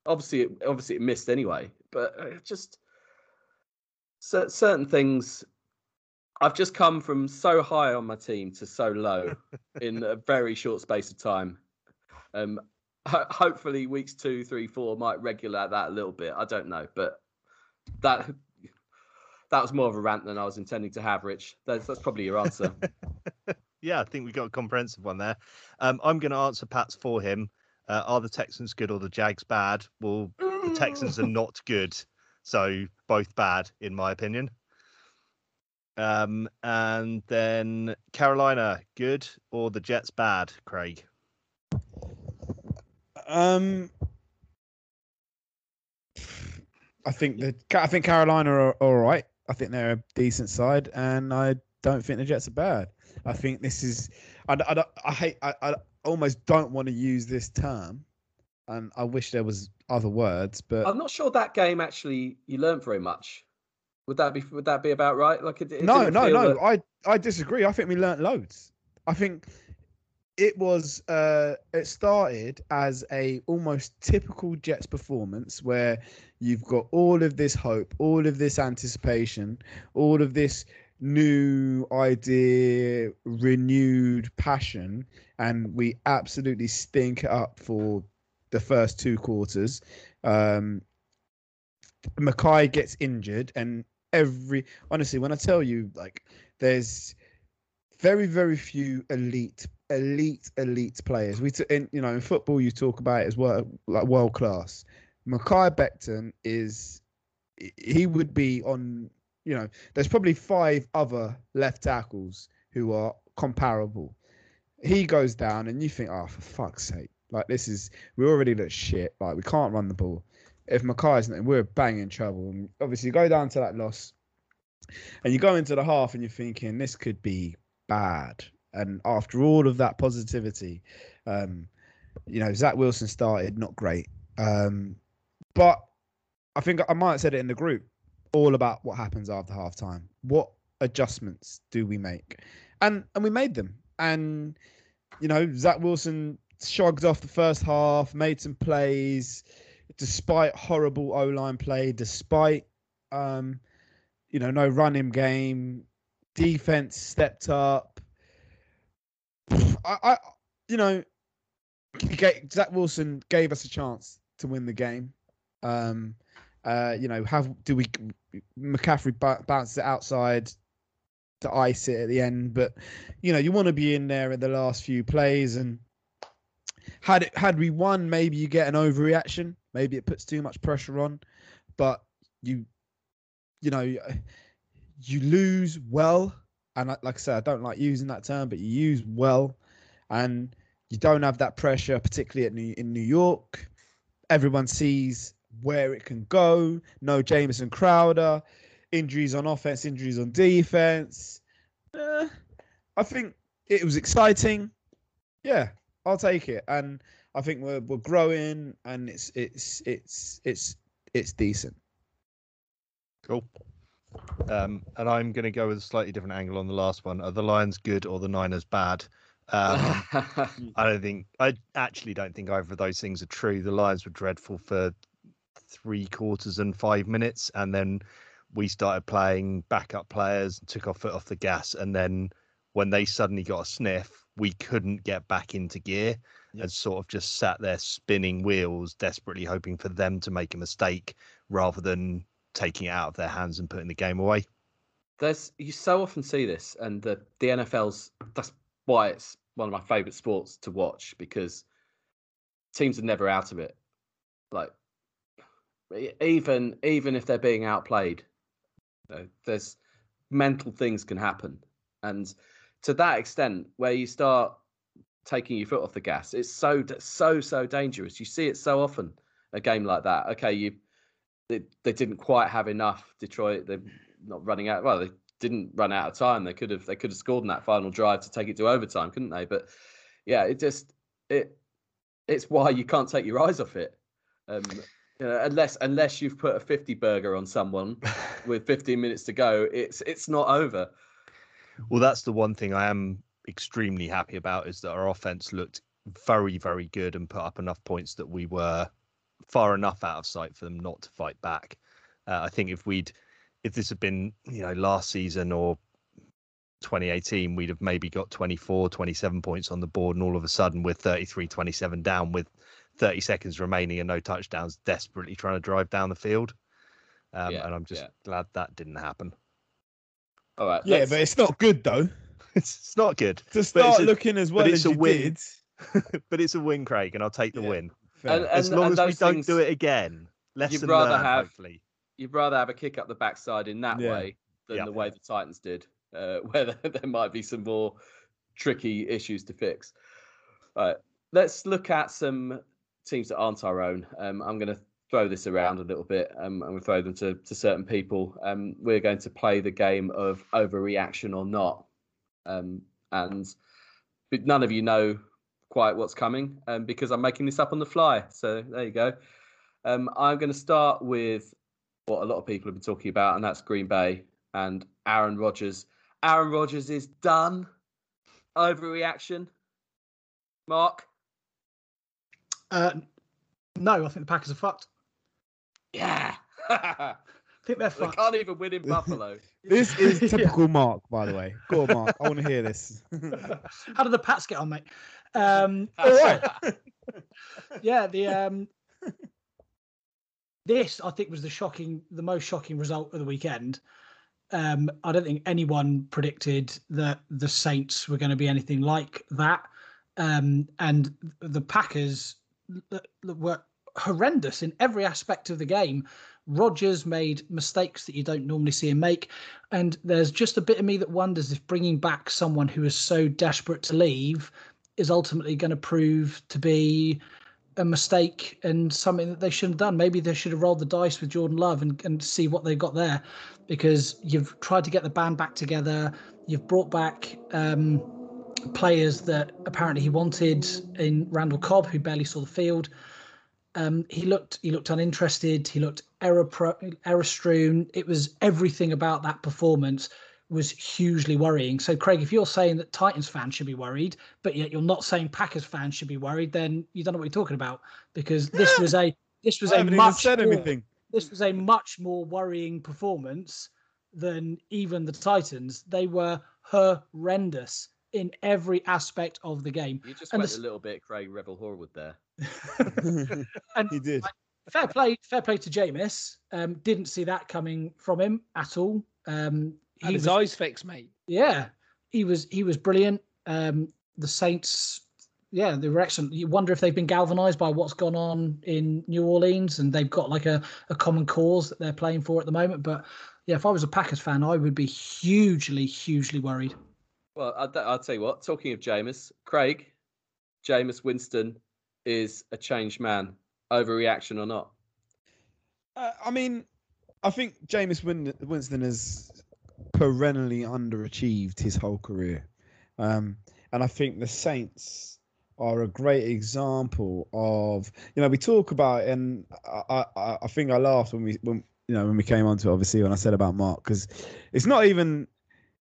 Obviously, it, obviously it missed anyway, but uh, just cer- certain things. I've just come from so high on my team to so low in a very short space of time. Um, ho- hopefully, weeks two, three, four might regulate that a little bit. I don't know, but that that was more of a rant than I was intending to have. Rich, that's, that's probably your answer. Yeah, I think we got a comprehensive one there. Um, I'm going to answer Pat's for him. Uh, are the Texans good or the Jags bad? Well, the Texans are not good, so both bad in my opinion. Um, and then Carolina good or the Jets bad? Craig. Um, I think the I think Carolina are all right. I think they're a decent side, and I don't think the Jets are bad. I think this is. I, I, I hate. I, I almost don't want to use this term, and I wish there was other words, but I'm not sure that game actually you learned very much. Would that be would that be about right? Like it, it no, no, no. that- I I disagree. I think we learnt loads. I think it was uh it started as a almost typical Jets performance where you've got all of this hope, all of this anticipation, all of this new idea, renewed passion, and we absolutely stink up for the first two quarters. Um Mekhi gets injured and every honestly when I tell you like there's very very few elite elite elite players. We t- in you know in football you talk about it as well like world class Mekhi Becton is he would be on you know there's probably five other left tackles who are comparable. He goes down and you think oh for fuck's sake. Like this is we already look shit. Like we can't run the ball if Mekhi's not, we're bang in trouble. And obviously, you go down to that loss, and you go into the half, and you're thinking this could be bad. And after all of that positivity, um, you know, Zach Wilson started not great, um, but I think I might have said it in the group. All about what happens after halftime. What adjustments do we make? And and we made them. And you know, Zach Wilson shrugged off the first half, made some plays despite horrible O line play, despite um, you know no running game, defense stepped up. I, I you know, Zach Wilson gave us a chance to win the game. Um, uh, you know, have do we? McCaffrey b- bounces it outside to ice it at the end, but you know, you want to be in there in the last few plays and. Had it had we won, maybe you get an overreaction. Maybe it puts too much pressure on, but you, you know, you lose well. And like I said, I don't like using that term, but you use well, and you don't have that pressure, particularly at New, in New York. Everyone sees where it can go. No Jamison Crowder, injuries on offense, injuries on defense. Eh, I think it was exciting. Yeah, I'll take it, and I think we're we're growing, and it's it's it's it's it's decent. Cool. Um, and I'm going to go with a slightly different angle on the last one. Are the Lions good or the Niners bad? Um, I don't think. I actually don't think either of those things are true. The Lions were dreadful for three quarters and five minutes, and then we started playing backup players, and took our foot off the gas, and then when they suddenly got a sniff, we couldn't get back into gear and sort of just sat there spinning wheels, desperately hoping for them to make a mistake rather than taking it out of their hands and putting the game away. There's you so often see this, and the the NFL's that's why it's one of my favorite sports to watch because teams are never out of it. Like even even if they're being outplayed, you know, there's mental things can happen, and to that extent, where you start taking your foot off the gas, it's so so so dangerous. You see it so often a game like that. Okay, you they, they didn't quite have enough. Detroit, they're not running out. Well, they didn't run out of time. They could have they could have scored in that final drive to take it to overtime, couldn't they? But yeah, it just it it's why you can't take your eyes off it. Um, you know, unless unless you've put a fifty burger on someone with 15 minutes to go, it's it's not over. Well, that's the one thing I am extremely happy about is that our offense looked very, very good and put up enough points that we were far enough out of sight for them not to fight back. Uh, I think if we'd, if this had been, you know, last season or 2018, we'd have maybe got 24, 27 points on the board, and all of a sudden we're 33, 27 down with 30 seconds remaining and no touchdowns, desperately trying to drive down the field. Um, Yeah, and I'm just yeah. glad that didn't happen. All right. Yeah, but it's not good though It's, it's not good, to it's start a- looking as well it's as a you win. did. but it's a win, Craig, and I'll take the Yeah. win. And- as and- long and as we those don't do it again. Lesson You'd rather learned, have- hopefully. you'd rather have a kick up the backside in that Yeah. way than Yeah. the way the Titans did, uh, where there, there might be some more tricky issues to fix. All right, let's look at some teams that aren't our own. Um, I'm going to throw this around a little bit um, and we'll throw them to, to certain people. Um, we're going to play the game of overreaction or not. Um, and but none of you know quite what's coming um, because I'm making this up on the fly. So there you go. Um, I'm going to start with what a lot of people have been talking about, and that's Green Bay and Aaron Rodgers. Aaron Rodgers is done. Overreaction. Mark? Uh, no, I think the Packers are fucked. Yeah. I think they're they can't even win in Buffalo. This is Yeah. typical Mark, by the way. Go on, Mark. I want to hear this. How did the Pats get on, mate? Um, All right. yeah, the um, this I think was the shocking, the most shocking result of the weekend. Um, I don't think anyone predicted that the Saints were going to be anything like that, um, and the Packers were horrendous in every aspect of the game. Rodgers made mistakes that you don't normally see him make, and there's just a bit of me that wonders if bringing back someone who is so desperate to leave is ultimately going to prove to be a mistake and something that they shouldn't have done. Maybe they should have rolled the dice with Jordan Love and, and see what they've got there because you've tried to get the band back together. You've brought back um, players that apparently he wanted in Randall Cobb, who barely saw the field. Um, he looked he looked uninterested. He looked error pro, error strewn. It was everything about that performance was hugely worrying. So, Craig, if you're saying that Titans fans should be worried, but yet you're not saying Packers fans should be worried, then you don't know what you're talking about because this was a this was I a much said more, anything. this was a much more worrying performance than even the Titans. They were horrendous in every aspect of the game. You just And went the a s- little bit Craig Revel Horwood there. And he did. Fair play, fair play to Jameis. Um, didn't see that coming from him at all. Um, Had he his was, eyes fixed, mate. yeah, he was he was brilliant. Um, the Saints, yeah, they were excellent. You wonder if they've been galvanized by what's gone on in New Orleans, and they've got like a, a common cause that they're playing for at the moment. But yeah, if I was a Packers fan, I would be hugely, hugely worried. Well, I'll, I'll tell you what. Talking of Jameis, Craig, Jameis Winston is a changed man. Overreaction or not? Uh, I mean, I think Jameis Winston has perennially underachieved his whole career. Um, and I think the Saints are a great example of, you know, we talk about, and I, I, I think I laughed when we, when, you know, when we came onto it, obviously, when I said about Mark, because it's not even,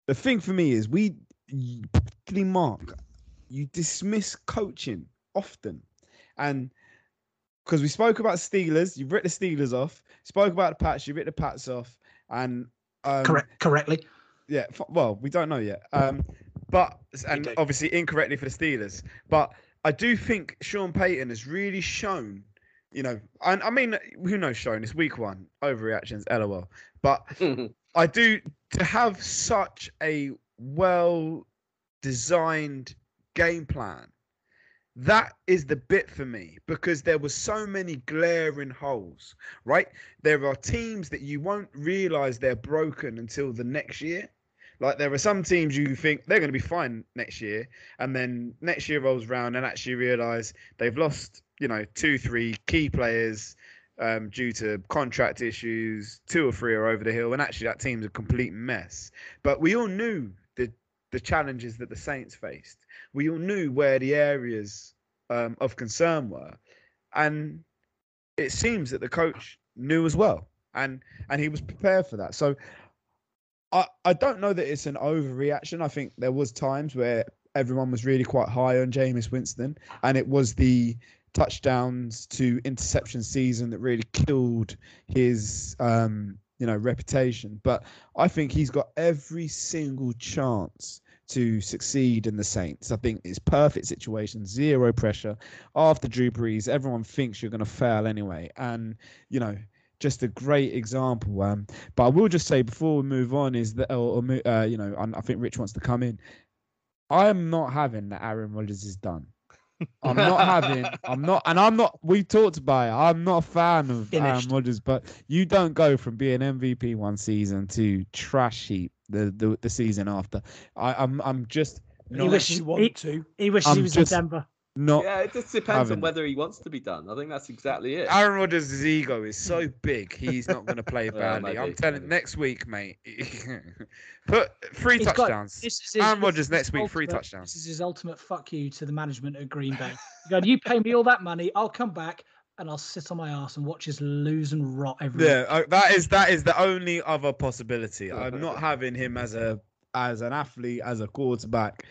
the thing for me is we, particularly Mark, you dismiss coaching often. And because we spoke about Steelers, you've written the Steelers off. Spoke about the Pats, you've written the Pats off, and um, Correct, correctly. Yeah, f- well, we don't know yet. Um, but and obviously incorrectly for the Steelers. But I do think Sean Payton has really shown, you know, and I mean, who knows? Shown it's week one overreactions, lol. But I do to have such a well designed game plan. That is the bit for me because there were so many glaring holes, right? There are teams that you won't realize they're broken until the next year. Like there are some teams you think they're going to be fine next year, and then next year rolls around and actually realize they've lost, you know, two, three key players um, due to contract issues. Two or three are over the hill, and actually that team's a complete mess. But we all knew the challenges that the Saints faced. We all knew where the areas um, of concern were, and it seems that the coach knew as well, and and he was prepared for that. So. I, I don't know that it's an overreaction. I think there was times where everyone was really quite high on Jameis Winston, and it was the touchdowns to interception season that really killed his um, you know reputation. But I think he's got every single chance to succeed in the Saints. I think it's perfect situation, zero pressure. After Drew Brees, everyone thinks you're going to fail anyway, and you know just a great example. Um, but I will just say before we move on is that, or, or uh, you know, I, I think Rich wants to come in. I am not having that Aaron Rodgers is done. I'm not having. I'm not, and I'm not. We talked about it. I'm not a fan of Aaron Finished. Rodgers, but you don't go from being MVP one season to trash heap the the, the season after. I, I'm I'm just He not. wishes- you want he- to. He wishes I'm he was just- in Denver. Not Yeah, it just depends on whether he wants to be done. I think that's exactly it. Aaron Rodgers' ego is so big, he's not going to play Well, badly. I'm telling maybe. next week, mate. Put three He's got- touchdowns. This is his, Aaron Rodgers next week, three touchdowns. This is his ultimate fuck you to the management at Green Bay. Going, you pay me all that money, I'll come back and I'll sit on my ass and watch us lose and rot every Yeah, uh, that is that is the only other possibility. I'm not having him as a as an athlete, as a quarterback,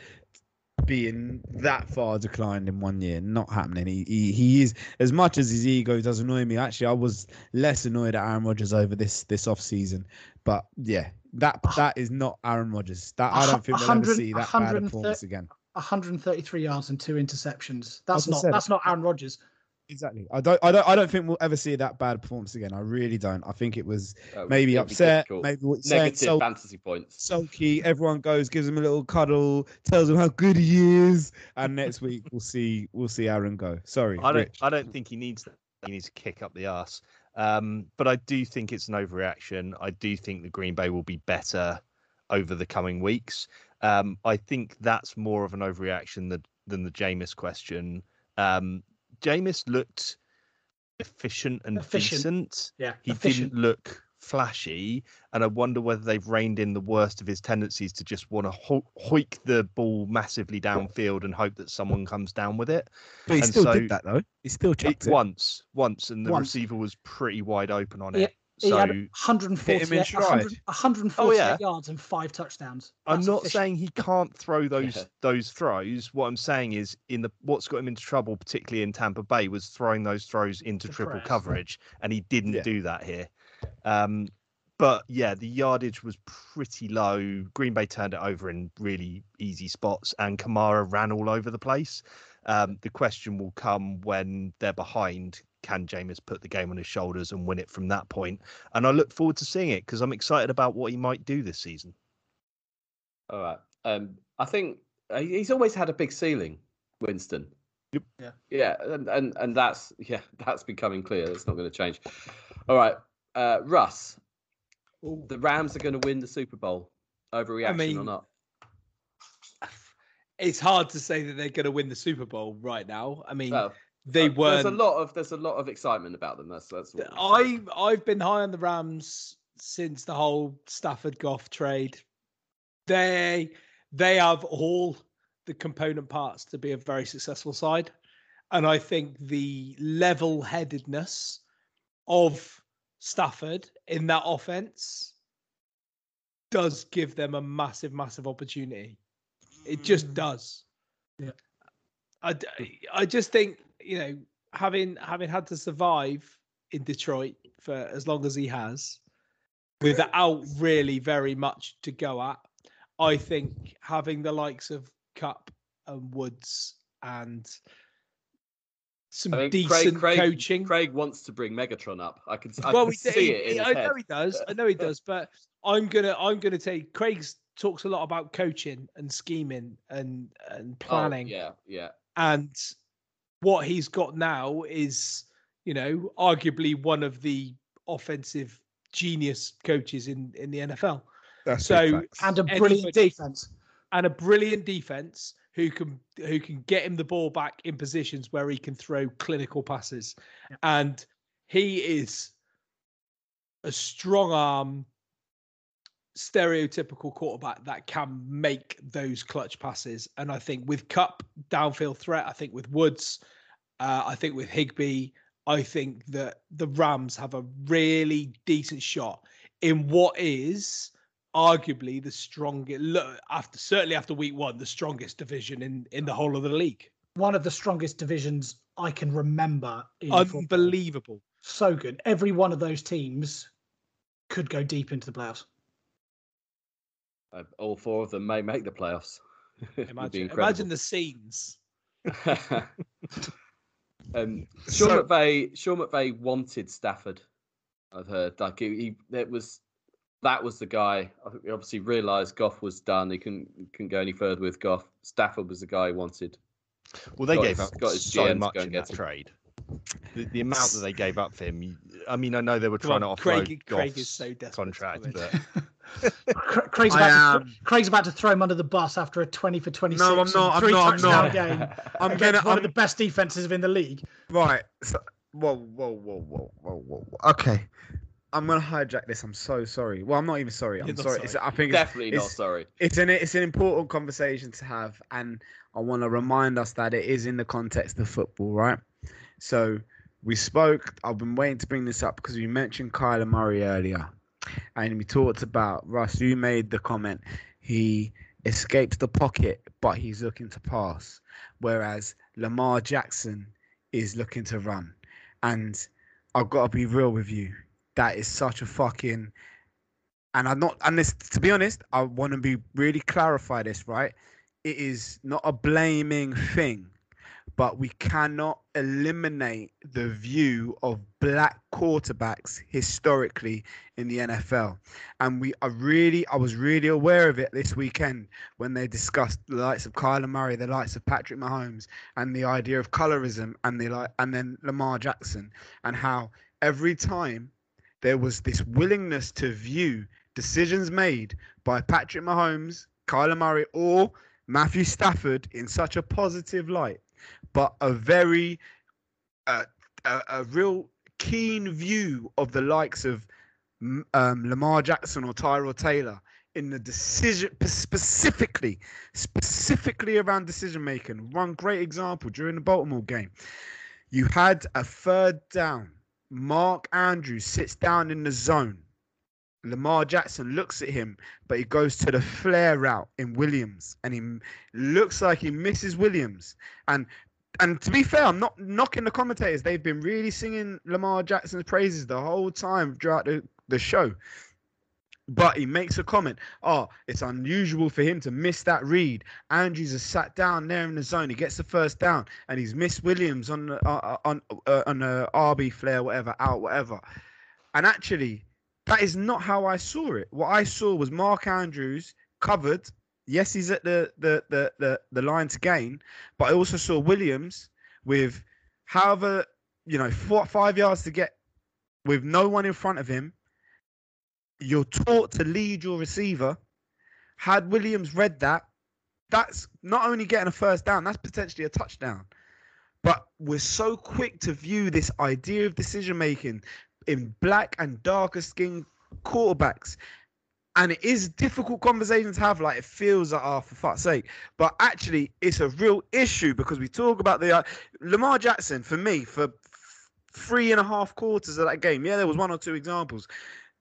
being that far declined in one year. Not happening. He, he he is as much as his ego does annoy me. Actually, I was less annoyed at Aaron Rodgers over this this off season. But yeah, that that is not Aaron Rodgers. That I don't think we'll ever 100 see that bad performance again. 133 yards and two interceptions. That's not said- that's not Aaron Rodgers. Exactly. I don't I don't I don't think we'll ever see that bad performance again. I really don't. I think it was Uh, maybe upset, difficult. maybe what you're saying, Negative so fantasy points. sulky. Everyone goes, gives him a little cuddle, tells him how good he is, and next week we'll see we'll see Aaron go. Sorry, I don't. Rich. I don't think he needs that. He needs to kick up the ass. Um, but I do think it's an overreaction. I do think the Green Bay will be better over the coming weeks. Um, I think that's more of an overreaction than than the Jameis question. Um, Jameis looked efficient and Efficient. decent. Yeah, He efficient. didn't look flashy, and I wonder whether they've reined in the worst of his tendencies to just want to ho- hoik the ball massively downfield and hope that someone comes down with it. But he and still so- did that though. He still It, chucked it. once, once, and the Once. receiver was pretty wide open on Yeah, it. He So had 140, hit him in 100 stride. 148 Oh, yeah. yards and five touchdowns. I'm not efficient. saying he can't throw those Yeah. those throws. What I'm saying is, in the what's got him into trouble, particularly in Tampa Bay, was throwing those throws into The triple press. coverage, and he didn't Yeah. do that here. Um, but yeah, the yardage was pretty low. Green Bay turned it over in really easy spots, and Kamara ran all over the place. Um, the question will come when they're behind. Can Jameis put the game on his shoulders and win it from that point? And I look forward to seeing it because I'm excited about what he might do this season. All right. Um, I think uh, he's always had a big ceiling, Winston. Yep. Yeah. Yeah, and, and and that's yeah, that's becoming clear. That's not going to change. All right, uh, Russ. The Rams are going to win the Super Bowl. Overreaction or mean, not? It's hard to say that they're going to win the Super Bowl right now. I mean, Well, they weren't. There's a lot of there's a lot of excitement about them. That's that's. What. I I've been high on the Rams since the whole Stafford Goff trade. They they have all the component parts to be a very successful side, and I think the level-headedness of Stafford in that offense does give them a massive, massive opportunity. It just mm. does. Yeah. I, d- hmm. I just think you know having having had to survive in Detroit for as long as he has, without really very much to go at, I think having the likes of Kupp and Woods and some decent Craig, Craig, coaching. Craig wants to bring Megatron up. I can, I well, can see he- it in he- his I know he does. I know he does. But I'm gonna I'm gonna take Craig's talks a lot about coaching and scheming and and Oh, planning yeah, yeah. And what he's got now is you know arguably one of the offensive genius coaches in in the NFL That's So- and a brilliant defense. and a brilliant defense who can who can get him the ball back in positions where he can throw clinical passes Yeah. and he is a strong arm stereotypical quarterback that can make those clutch passes and i think with Kupp downfield threat i think with woods uh, i think with Higbee i think that the rams have a really decent shot in what is arguably the strongest look after certainly after week one the strongest division in in the whole of the league One of the strongest divisions I can remember. In football. unbelievable So good. Every one of those teams could go deep into the playoffs. Uh, all four of them may make the playoffs. It would be imagine imagine the scenes um, Sean So- McVay, Sean McVay wanted Stafford. I've heard like he, he it was that was the guy. I think he obviously realised Goff was done. He couldn't couldn't go any further with Goff. Stafford was the guy he wanted. Well, they Got gave his- up got his so GM much in that him. trade. The, the amount that they gave up for him. I mean, I know they were Come trying on, to Craig- offload Craig is so desperate contract, but Cra- Craig's I about, to, Craig's about to throw him under the bus after a 20 for 26 No, I'm and not, I'm three not, I'm not. game I'm against gonna. one I'm, of the best defenses in the league. Right. So, whoa, whoa, whoa, whoa, whoa, whoa, whoa. Okay. I'm gonna hijack this. I'm so sorry. Well, I'm not even sorry. I'm sorry. sorry. It's, I think it's, Definitely not it's- sorry. it's an it's an important conversation to have, and I want to remind us that it is in the context of football, right? So we spoke. I've been waiting to bring this up because we mentioned Kyler Murray earlier, and we talked about Russ. You made the comment he escapes the pocket, but he's looking to pass, whereas Lamar Jackson is looking to run, and I've got to be real with you. That is such a fucking and I'm not and this to be honest, I want to be really clarify this, right? It is not a blaming thing, but we cannot eliminate the view of black quarterbacks historically in the NFL. And we are really I was really aware of it this weekend when they discussed the likes of Kyler Murray, the likes of Patrick Mahomes, and the idea of colorism and the like and then Lamar Jackson and how every time there was this willingness to view decisions made by Patrick Mahomes, Kyler Murray, or Matthew Stafford in such a positive light, but a very, uh, a, a real keen view of the likes of um, Lamar Jackson or Tyrod Taylor in the decision specifically, specifically around decision making. One great example during the Baltimore game, you had a third down. Mark Andrews sits down in the zone. Lamar Jackson looks at him, but he goes to the flare route in Williams, and he looks like he misses Williams. And and to be fair, I'm not knocking the commentators. They've been really singing Lamar Jackson's praises the whole time throughout the, the show. But he makes a comment. Oh, it's unusual for him to miss that read. Andrews has sat down there in the zone. He gets the first down, and he's missed Williams on the, uh, on uh, on a RB flare, whatever, out, whatever. And actually, that is not how I saw it. What I saw was Mark Andrews covered. Yes, he's at the the the the, the line to gain, but I also saw Williams with however you know four five yards to get with no one in front of him. You're taught to lead your receiver. Had Williams read that, that's not only getting a first down, that's potentially a touchdown. But we're so quick to view this idea of decision making in black and darker skinned quarterbacks. And it is difficult conversation to have. Like it feels like, oh, for fuck's sake. But actually, it's a real issue because we talk about the uh, Lamar Jackson. For me, for three and a half quarters of that game, yeah, there was one or two examples.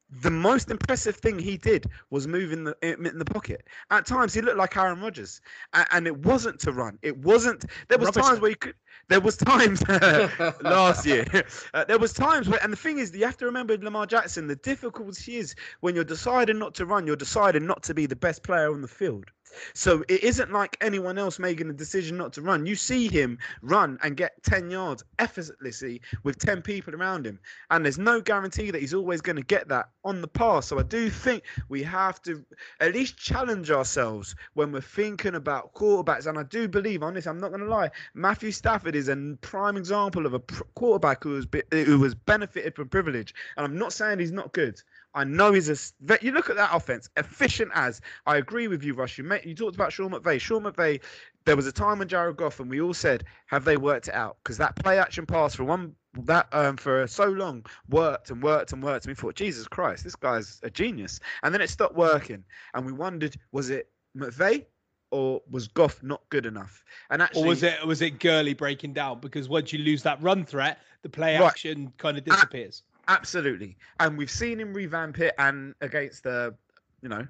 The most impressive thing he did was move in the in the pocket. At times, he looked like Aaron Rodgers, and, and it wasn't to run. It wasn't. There was times where you could. There was times last year. Uh, there was times where, and the thing is, you have to remember with Lamar Jackson. The difficulty is when you're deciding not to run, you're deciding not to be the best player on the field. So it isn't like anyone else making a decision not to run. You see him run and get 10 yards effortlessly with 10 people around him. And there's no guarantee that he's always going to get that on the pass. So I do think we have to at least challenge ourselves when we're thinking about quarterbacks. And I do believe on this, I'm not going to lie, Matthew Stafford is a prime example of a quarterback who be, who has benefited from privilege. And I'm not saying he's not good. I know he's a. You look at that offense, efficient as. I agree with you, Rush. You, ma- you talked about Sean McVay. Sean McVay, there was a time when Jared Goff and we all said, have they worked it out? Because that play action pass for one that um for so long worked and worked and worked, and we thought, Jesus Christ, this guy's a genius. And then it stopped working, and we wondered, was it McVay or was Goff not good enough? And actually, Or was it was it Gurley breaking down? Because once you lose that run threat, the play Right. action kind of disappears. Absolutely. And we've seen him revamp it and against the, you know,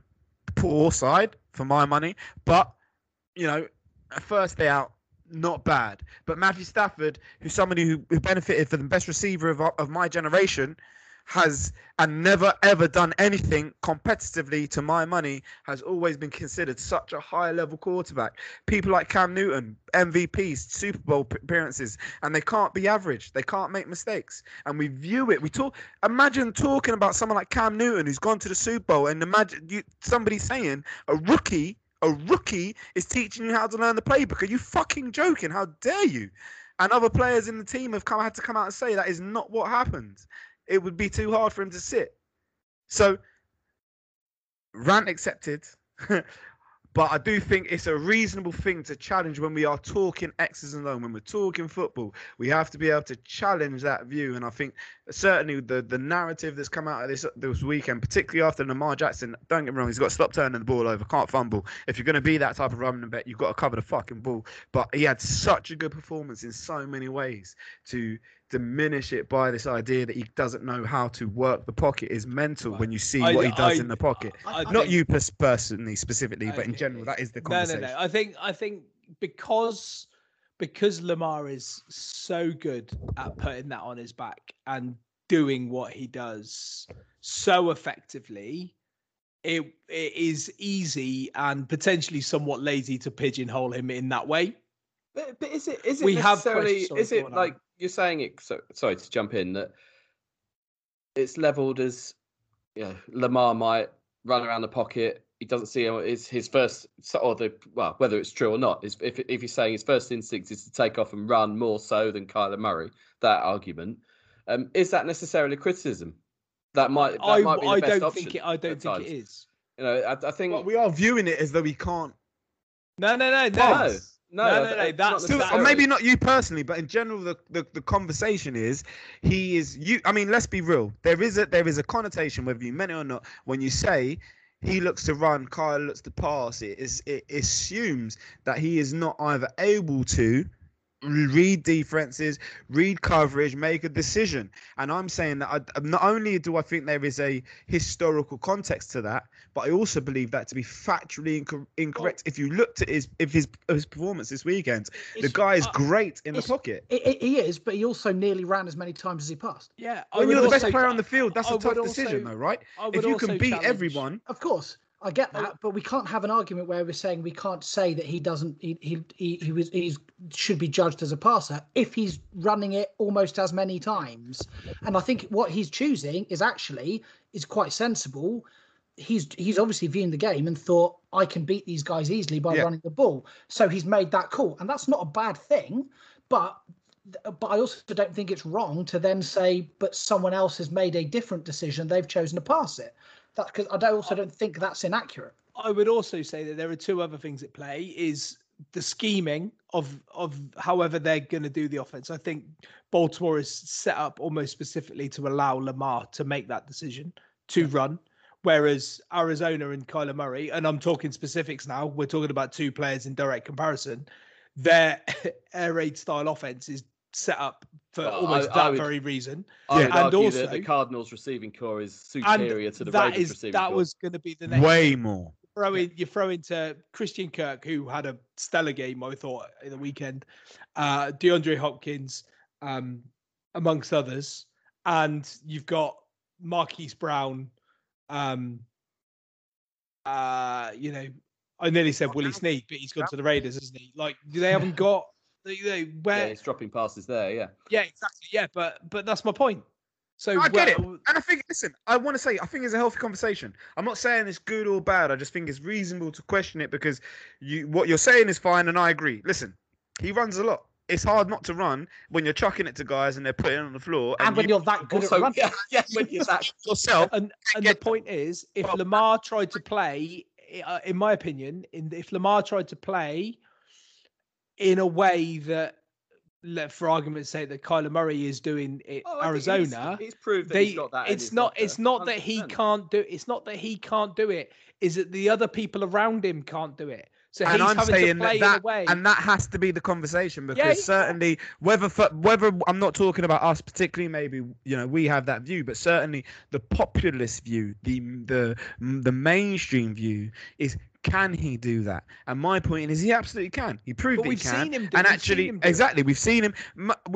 poor side for my money. But, you know, a first day out, not bad. But Matthew Stafford, who's somebody who, who benefited for the best receiver of, of my generation, has and never ever done anything competitively to my money has always been considered such a high level quarterback. People like cam newton mvps super bowl appearances and they can't be average. They can't make mistakes. And we view it we talk imagine talking about someone like cam newton who's gone to the super bowl and imagine you somebody saying a rookie a rookie is teaching you how to learn the playbook. Are you fucking joking? How dare you? And other players in the team have come had to come out and say that is not what happened it would be too hard for him to sit. So rant accepted. but I do think it's a reasonable thing to challenge when we are talking X's and O's. When we're talking football, we have to be able to challenge that view. And I think certainly the the narrative that's come out of this this weekend, particularly after Lamar Jackson, don't get me wrong, he's got to stop turning the ball over, can't fumble. If you're going to be that type of running back, you've got to cover the fucking ball. But he had such a good performance in so many ways to diminish it by this idea that he doesn't know how to work the pocket is mental when you see I- what he does I- in the pocket. I Not think- you personally, specifically, but in general, that is the No, no, conversation. no. I think I think because because Lamar is so good at putting that on his back and doing what he does so effectively, it it is easy and potentially somewhat lazy to pigeonhole him in that way. But, but is it is it We have necessarily questions- is it go on, like you're saying it? So, sorry to jump in that it's leveled as you know, Lamar might run around the pocket. He doesn't see him. Is his first or the well whether it's true or not is if if he's saying his first instinct is to take off and run more so than Kyler Murray. That argument um, is that necessarily criticism? That might that I might be the I best don't option think it. I don't think times. it is. You know, I, I think But we are viewing it as though he can't. No, no, no, no. no, no, No, no, no, I- not or maybe not you personally, but in general, the, the, the conversation is he is you. I mean, let's be real. There is a there is a connotation, whether you meant it or not, when you say he looks to run, Kyle looks to pass. It is it assumes that he is not either able to read defenses, read coverage, make a decision. And I'm saying that I, not only do I think there is a historical context to that, but I also believe that to be factually inco- incorrect. If you looked at his if his his performance this weekend, the guy is uh, great in the pocket. I- I- he is, but he also nearly ran as many times as he passed. Yeah, I When would you're the best also- player on the field, that's I a tough also- decision, though, right? If you can beat challenge- everyone, Of course, I get that, but we can't have an argument where we're saying we can't say that he doesn't. He he he, he was he's should be judged as a passer if he's running it almost as many times. And I think what he's choosing is actually is quite sensible. He's he's obviously viewing the game and thought I can beat these guys easily by Yeah. running the ball. So he's made that call, and that's not a bad thing. But but I also don't think it's wrong to then say, but someone else has made a different decision. They've chosen to pass it. That's because I don't, also don't think that's inaccurate. I would also say that there are two other things at play is the scheming of of however they're going to do the offense. I think Baltimore is set up almost specifically to allow Lamar to make that decision to run, whereas Arizona and Kyler Murray, and I'm talking specifics now, we're talking about two players in direct comparison. Their air raid style offense is set up for Well, almost I that would- very reason. I would And argue also- that the Cardinals' receiving corps is superior to the that Ravens' is receiving that core. was going to be the next way more. throw in you throw into Christian Kirk, who had a stellar game, I thought, in the weekend. Uh, DeAndre Hopkins, um, amongst others, and you've got Marquise Brown. Um, uh, you know, I nearly said Willie Snead, but he's gone to the Raiders, isn't he? Like they haven't got. They, they, yeah, where, he's dropping passes there. Yeah, yeah, exactly, yeah, but but that's my point. So I get it. And I think, listen, I want to say, I think it's a healthy conversation. I'm not saying it's good or bad. I just think it's reasonable to question it because you, what you're saying is fine, and I agree. Listen, he runs a lot. It's hard not to run when you're chucking it to guys and they're putting it on the floor. And, when you you're that good also at running, yeah, yeah, when you're that yourself, and and the get- point is, if Well- Lamar tried to play, uh, in my opinion, in if Lamar tried to play in a way that, for argument's sake, that Kyler Murray is doing it Oh, I think he's- Arizona, He's, proved that they he's got that. in it's not locker, it's not that he can't do it's not that he can't do it is that the other people around him can't do it so and he's I'm having to saying play that, in a that way and that has to be the conversation because yeah. certainly whether for, whether I'm not talking about us particularly maybe you know we have that view but certainly the populist view the the the mainstream view is can he do that and my point is he absolutely can he proved but we've he can seen him do, and we've actually seen him do it. exactly we've seen him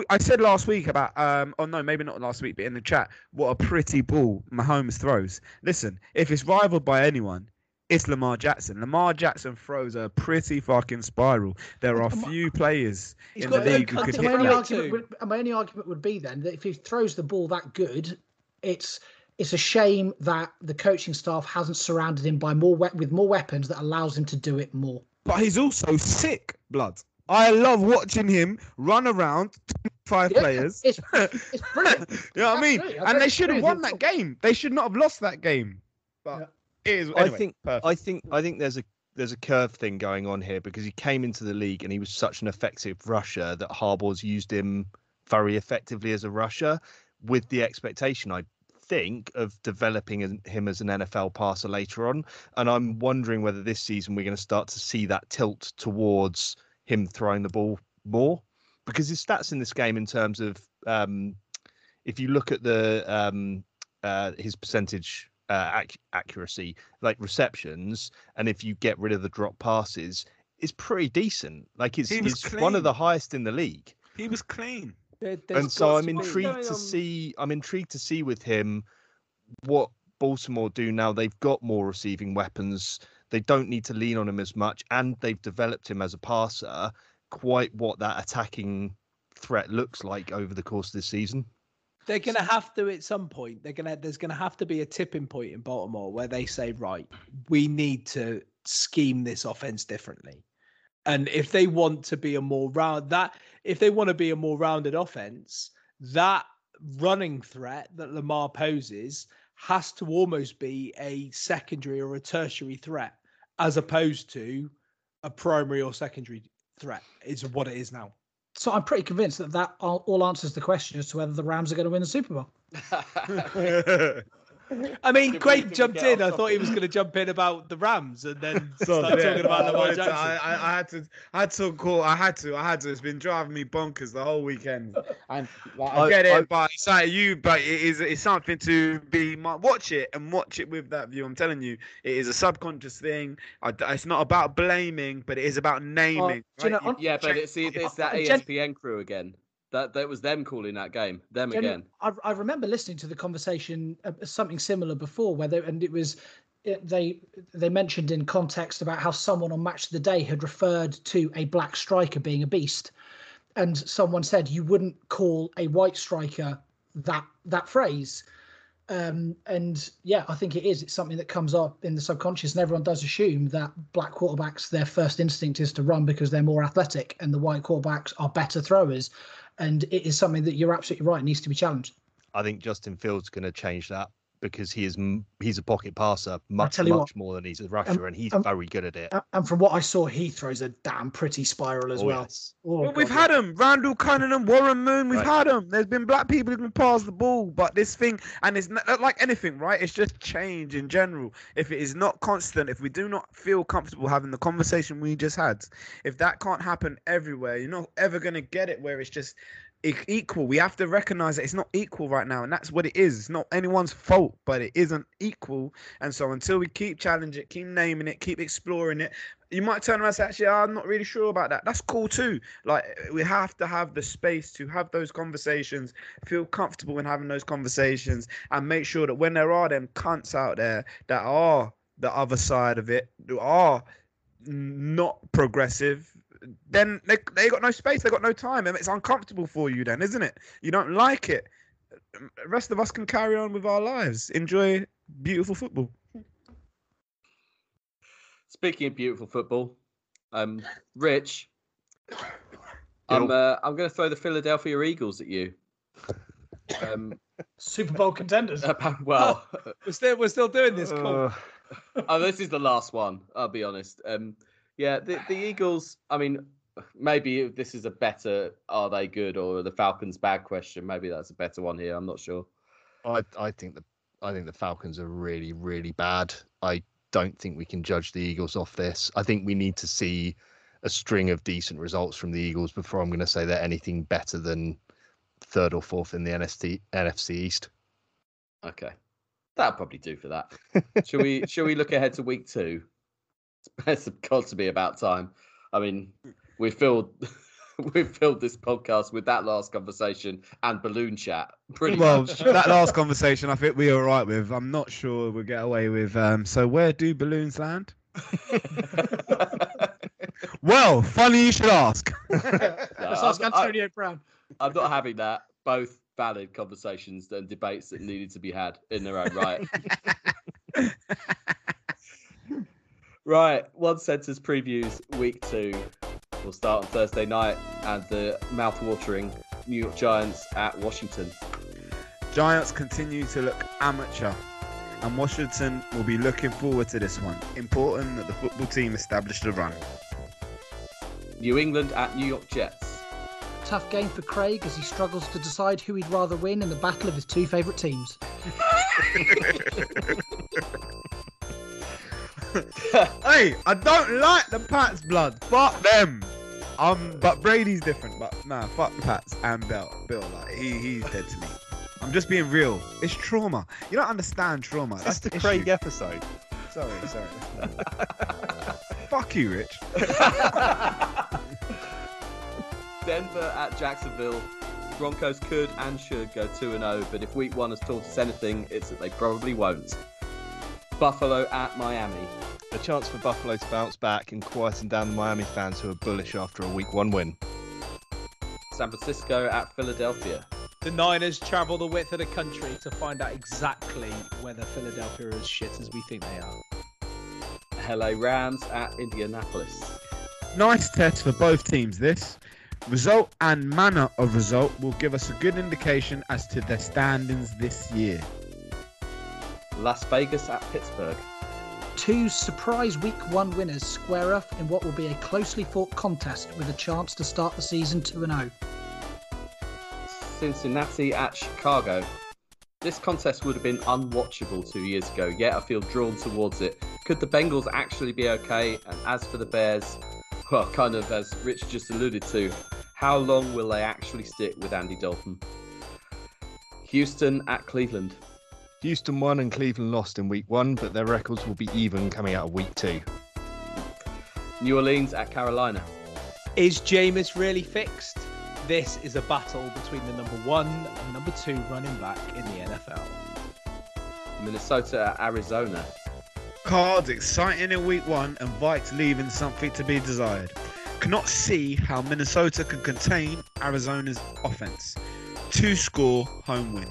I said last week about um oh no maybe not last week but in the chat what a pretty ball Mahomes throws listen if it's rivaled by anyone it's Lamar Jackson. Lamar Jackson throws a pretty fucking spiral. There are Am I- few players He's in the league who could hit that. argument would, my only argument would be then that if he throws the ball that good, it's it's a shame that the coaching staff hasn't surrounded him by more we- with more weapons that allows him to do it more. But he's also sick, blood. I love watching him run around five Yeah, players. It's it's, it's brilliant. you know what I mean? I And they should have won that game. They should not have lost that game. But Yeah. It is, I think perfect. I think I think there's a there's a curve thing going on here because he came into the league and he was such an effective rusher that Harbaugh's used him very effectively as a rusher, with the expectation I think of developing him as an NFL passer later on. And I'm wondering whether this season we're going to start to see that tilt towards him throwing the ball more because his stats in this game in terms of um, if you look at the um, uh, his percentage uh, ac- accuracy, like receptions, and if you get rid of the drop passes, is pretty decent. Like it's, it's one of the highest in the league. he was clean. There- and so I'm intrigued to see. I'm intrigued to see with him what Baltimore do now. They've got more receiving weapons. They don't need to lean on him as much, and they've developed him as a passer. Quite what that attacking threat looks like over the course of this season. They're going to have to at some point. They're going to. There's going to have to be a tipping point in Baltimore where they say, right, we need to scheme this offense differently. And if they want to be a more round that, if they want to be a more rounded offense, that running threat that Lamar poses has to almost be a secondary or a tertiary threat, as opposed to a primary or secondary threat. Is what it is now. So I'm pretty convinced that that all, all answers the question as to whether the Rams are going to win the Super Bowl. I mean, Did Craig jumped in. I thought he was going to jump in about the Rams and then So, start yeah, talking about I Lamar wanted to- Jackson. I, I, I had to, I had to call. I had to, I had to. It's been driving me bonkers the whole weekend. And like, I, I- get it, I- but it's like you. But it is, it's something to be. Watch it and watch it with that view. I'm telling you, it is a subconscious thing. I, it's not about blaming, but it is about naming. do you right? know, on- yeah, but check- it's, it's that ESPN crew again. That that was them calling that game. Them again. I, I remember listening to the conversation, uh, something similar before, where they, and it was it, they they mentioned in context about how someone on Match of the Day had referred to a black striker being a beast, and someone said you wouldn't call a white striker that that phrase. Um, and yeah, I think it is. It's something that comes up in the subconscious, and everyone does assume that black quarterbacks, their first instinct is to run because they're more athletic, and the white quarterbacks are better throwers. And it is something that you're absolutely right needs to be challenged. I think Justin Fields going to change that because he is he's a pocket passer much tell you much what, more than he's a rusher, and he's um, very good at it. And from what I saw, he throws a damn pretty spiral as Oh, well. yes. Oh, Well, we've God, had them. Randall Cunningham, Warren Moon. We've Right. had them. There's been black people who can pass the ball, but this thing, and it's not like anything, right? It's just change in general. If it is not constant, if we do not feel comfortable having the conversation we just had, if that can't happen everywhere, you're not ever gonna get it where it's just equal. We have to recognize that it's not equal right now, and that's what it is. It's not anyone's fault, but it isn't equal. And so until we keep challenging it, keep naming it, keep exploring it, you might turn around and say, actually, I'm not really sure about that. That's cool too. Like we have to have the space to have those conversations, feel comfortable in having those conversations, and make sure that when there are them cunts out there that are the other side of it, who are not progressive, then they they got no space, they got no time, and it's uncomfortable for you. Then, isn't it? You don't like it. The rest of us can carry on with our lives, enjoy beautiful football. Speaking of beautiful football, um, Rich, I'm uh, I'm going to throw the Philadelphia Eagles at you. Um, Super Bowl contenders. well, We're still we're still doing this. Cool. Uh, oh, this is the last one. I'll be honest. Um, yeah, the, the Eagles. I mean, maybe this is a better "Are they good?" or the Falcons bad question. Maybe that's a better one here. I'm not sure. I I think the I think the Falcons are really really bad. I don't think we can judge the Eagles off this. I think we need to see a string of decent results from the Eagles before I'm going to say they're anything better than third or fourth in the NST, NFC East. Okay, that'll probably do for that. shall we? Shall we look ahead to week two? It's got to be about time. I mean, we filled we filled this podcast with that last conversation and balloon chat. Pretty well, much. that last conversation, I think we were right with. I'm not sure we'll get away with. Um, so where do balloons land? Well, funny you should ask. Let's ask I'm, I- Antonio Brown. I'm not having that. Both valid conversations and debates that needed to be had in their own right. Right, one sentence previews week two. We'll start on Thursday night and the mouth-watering New York Giants at Washington. Giants continue to look amateur. and Washington will be looking forward to this one. Important that the football team established a run. New England at New York Jets. Tough game for Craig as he struggles to decide who he'd rather win in the battle of his two favourite teams. hey, I don't like the Pats blood. Fuck them. Um, but Brady's different. But nah, fuck Pats and Bill. Bill, like he, he's dead to me. I'm just being real. It's trauma. You don't understand trauma. That's That's the the Craig issue. episode. Sorry, sorry. Fuck you, Rich. Denver at Jacksonville. Broncos could and should go 2 0, but if week one has taught us anything, it's that they probably won't. Buffalo at Miami. A chance for Buffalo to bounce back and quieten down the Miami fans who are bullish after a week one win. San Francisco at Philadelphia. The Niners travel the width of the country to find out exactly whether Philadelphia are as shit as we think they are. LA Rams at Indianapolis. Nice test for both teams. This result and manner of result will give us a good indication as to their standings this year. Las Vegas at Pittsburgh. Two surprise week one winners square off in what will be a closely fought contest with a chance to start the season 2 0. Cincinnati at Chicago. This contest would have been unwatchable two years ago, yet I feel drawn towards it. Could the Bengals actually be okay? And as for the Bears, well, kind of as Rich just alluded to, how long will they actually stick with Andy Dalton? Houston at Cleveland. Houston won and Cleveland lost in week one, but their records will be even coming out of week two. New Orleans at Carolina. Is Jameis really fixed? This is a battle between the number one and number two running back in the NFL. Minnesota at Arizona. Cards exciting in week one and Vikes leaving something to be desired. Cannot see how Minnesota can contain Arizona's offense. Two score home win.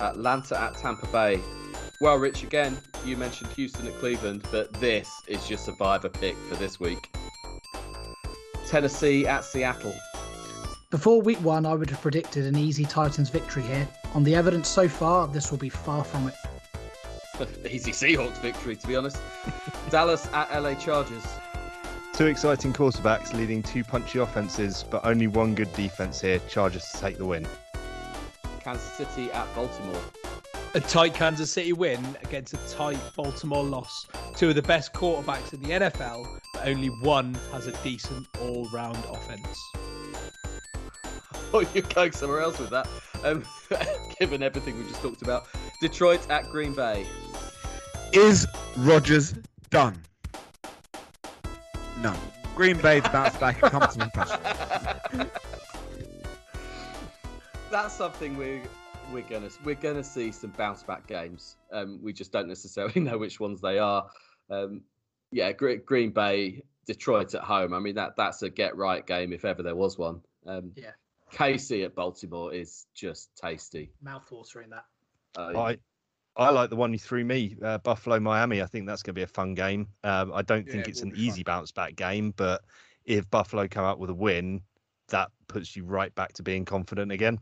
Atlanta at Tampa Bay. Well, Rich, again, you mentioned Houston at Cleveland, but this is your survivor pick for this week. Tennessee at Seattle. Before week one, I would have predicted an easy Titans victory here. On the evidence so far, this will be far from it. Easy Seahawks victory, to be honest. Dallas at LA Chargers. Two exciting quarterbacks leading two punchy offenses, but only one good defense here. Chargers to take the win. Kansas City at Baltimore. A tight Kansas City win against a tight Baltimore loss. Two of the best quarterbacks in the NFL, but only one has a decent all round offense. Oh, you're going somewhere else with that. Um, given everything we just talked about. Detroit at Green Bay. Is Rodgers done? No. Green Bay bounce back a comfortable fashion. That's something we're we're gonna we're gonna see some bounce back games. Um, we just don't necessarily know which ones they are. Um, yeah, Gre- Green Bay, Detroit at home. I mean that that's a get right game if ever there was one. Um, Yeah. KC at Baltimore is just tasty. Mouthwatering that. Uh, I I like the one you threw me, uh, Buffalo Miami. I think that's going to be a fun game. Um, I don't Yeah, think it's will an be fun. easy bounce back game, but if Buffalo come out with a win, that puts you right back to being confident again.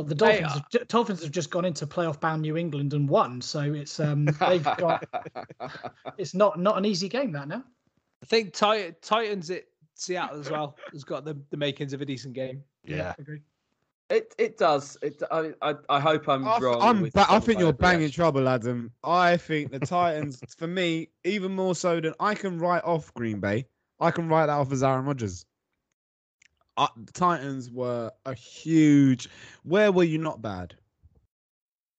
Well, the Hey, Dolphins, have, ju- Dolphins have just gone into playoff bound New England and won, so it's um they've got it's not not an easy game that now. I think Tit- Titans at Seattle as well has got the, the makings of a decent game. Yeah. agree. it it does. It I I, I hope I'm I, wrong. I'm ba- I think you're banging overreaction. trouble, Adam. I think the Titans, for me, even more so than I can write off Green Bay, I can write that off as Aaron Rodgers. Uh, the Titans were a huge. Where were you not bad?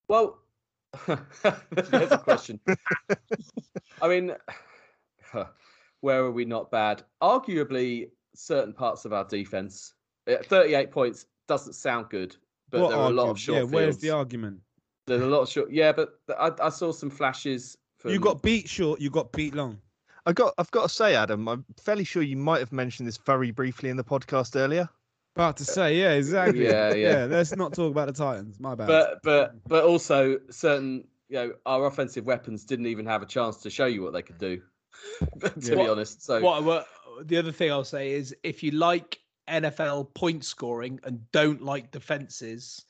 Well, there's a question. I mean, where are we not bad? Arguably, certain parts of our defense. uh, 38 points doesn't sound good, but What there are a lot of short Yeah, where's the argument? There's a lot of short. Yeah, but I, I saw some flashes. From, You got beat short. You got beat long. I got I've got to say, Adam, I'm fairly sure you might have mentioned this very briefly in the podcast earlier. About to say, yeah, exactly. Yeah, yeah. Let's not talk about the Titans. My bad. but but but also certain you know our offensive weapons didn't even have a chance to show you what they could do. to Yeah. be honest, so What, what the other thing I'll say is if you like NFL point scoring and don't like defenses,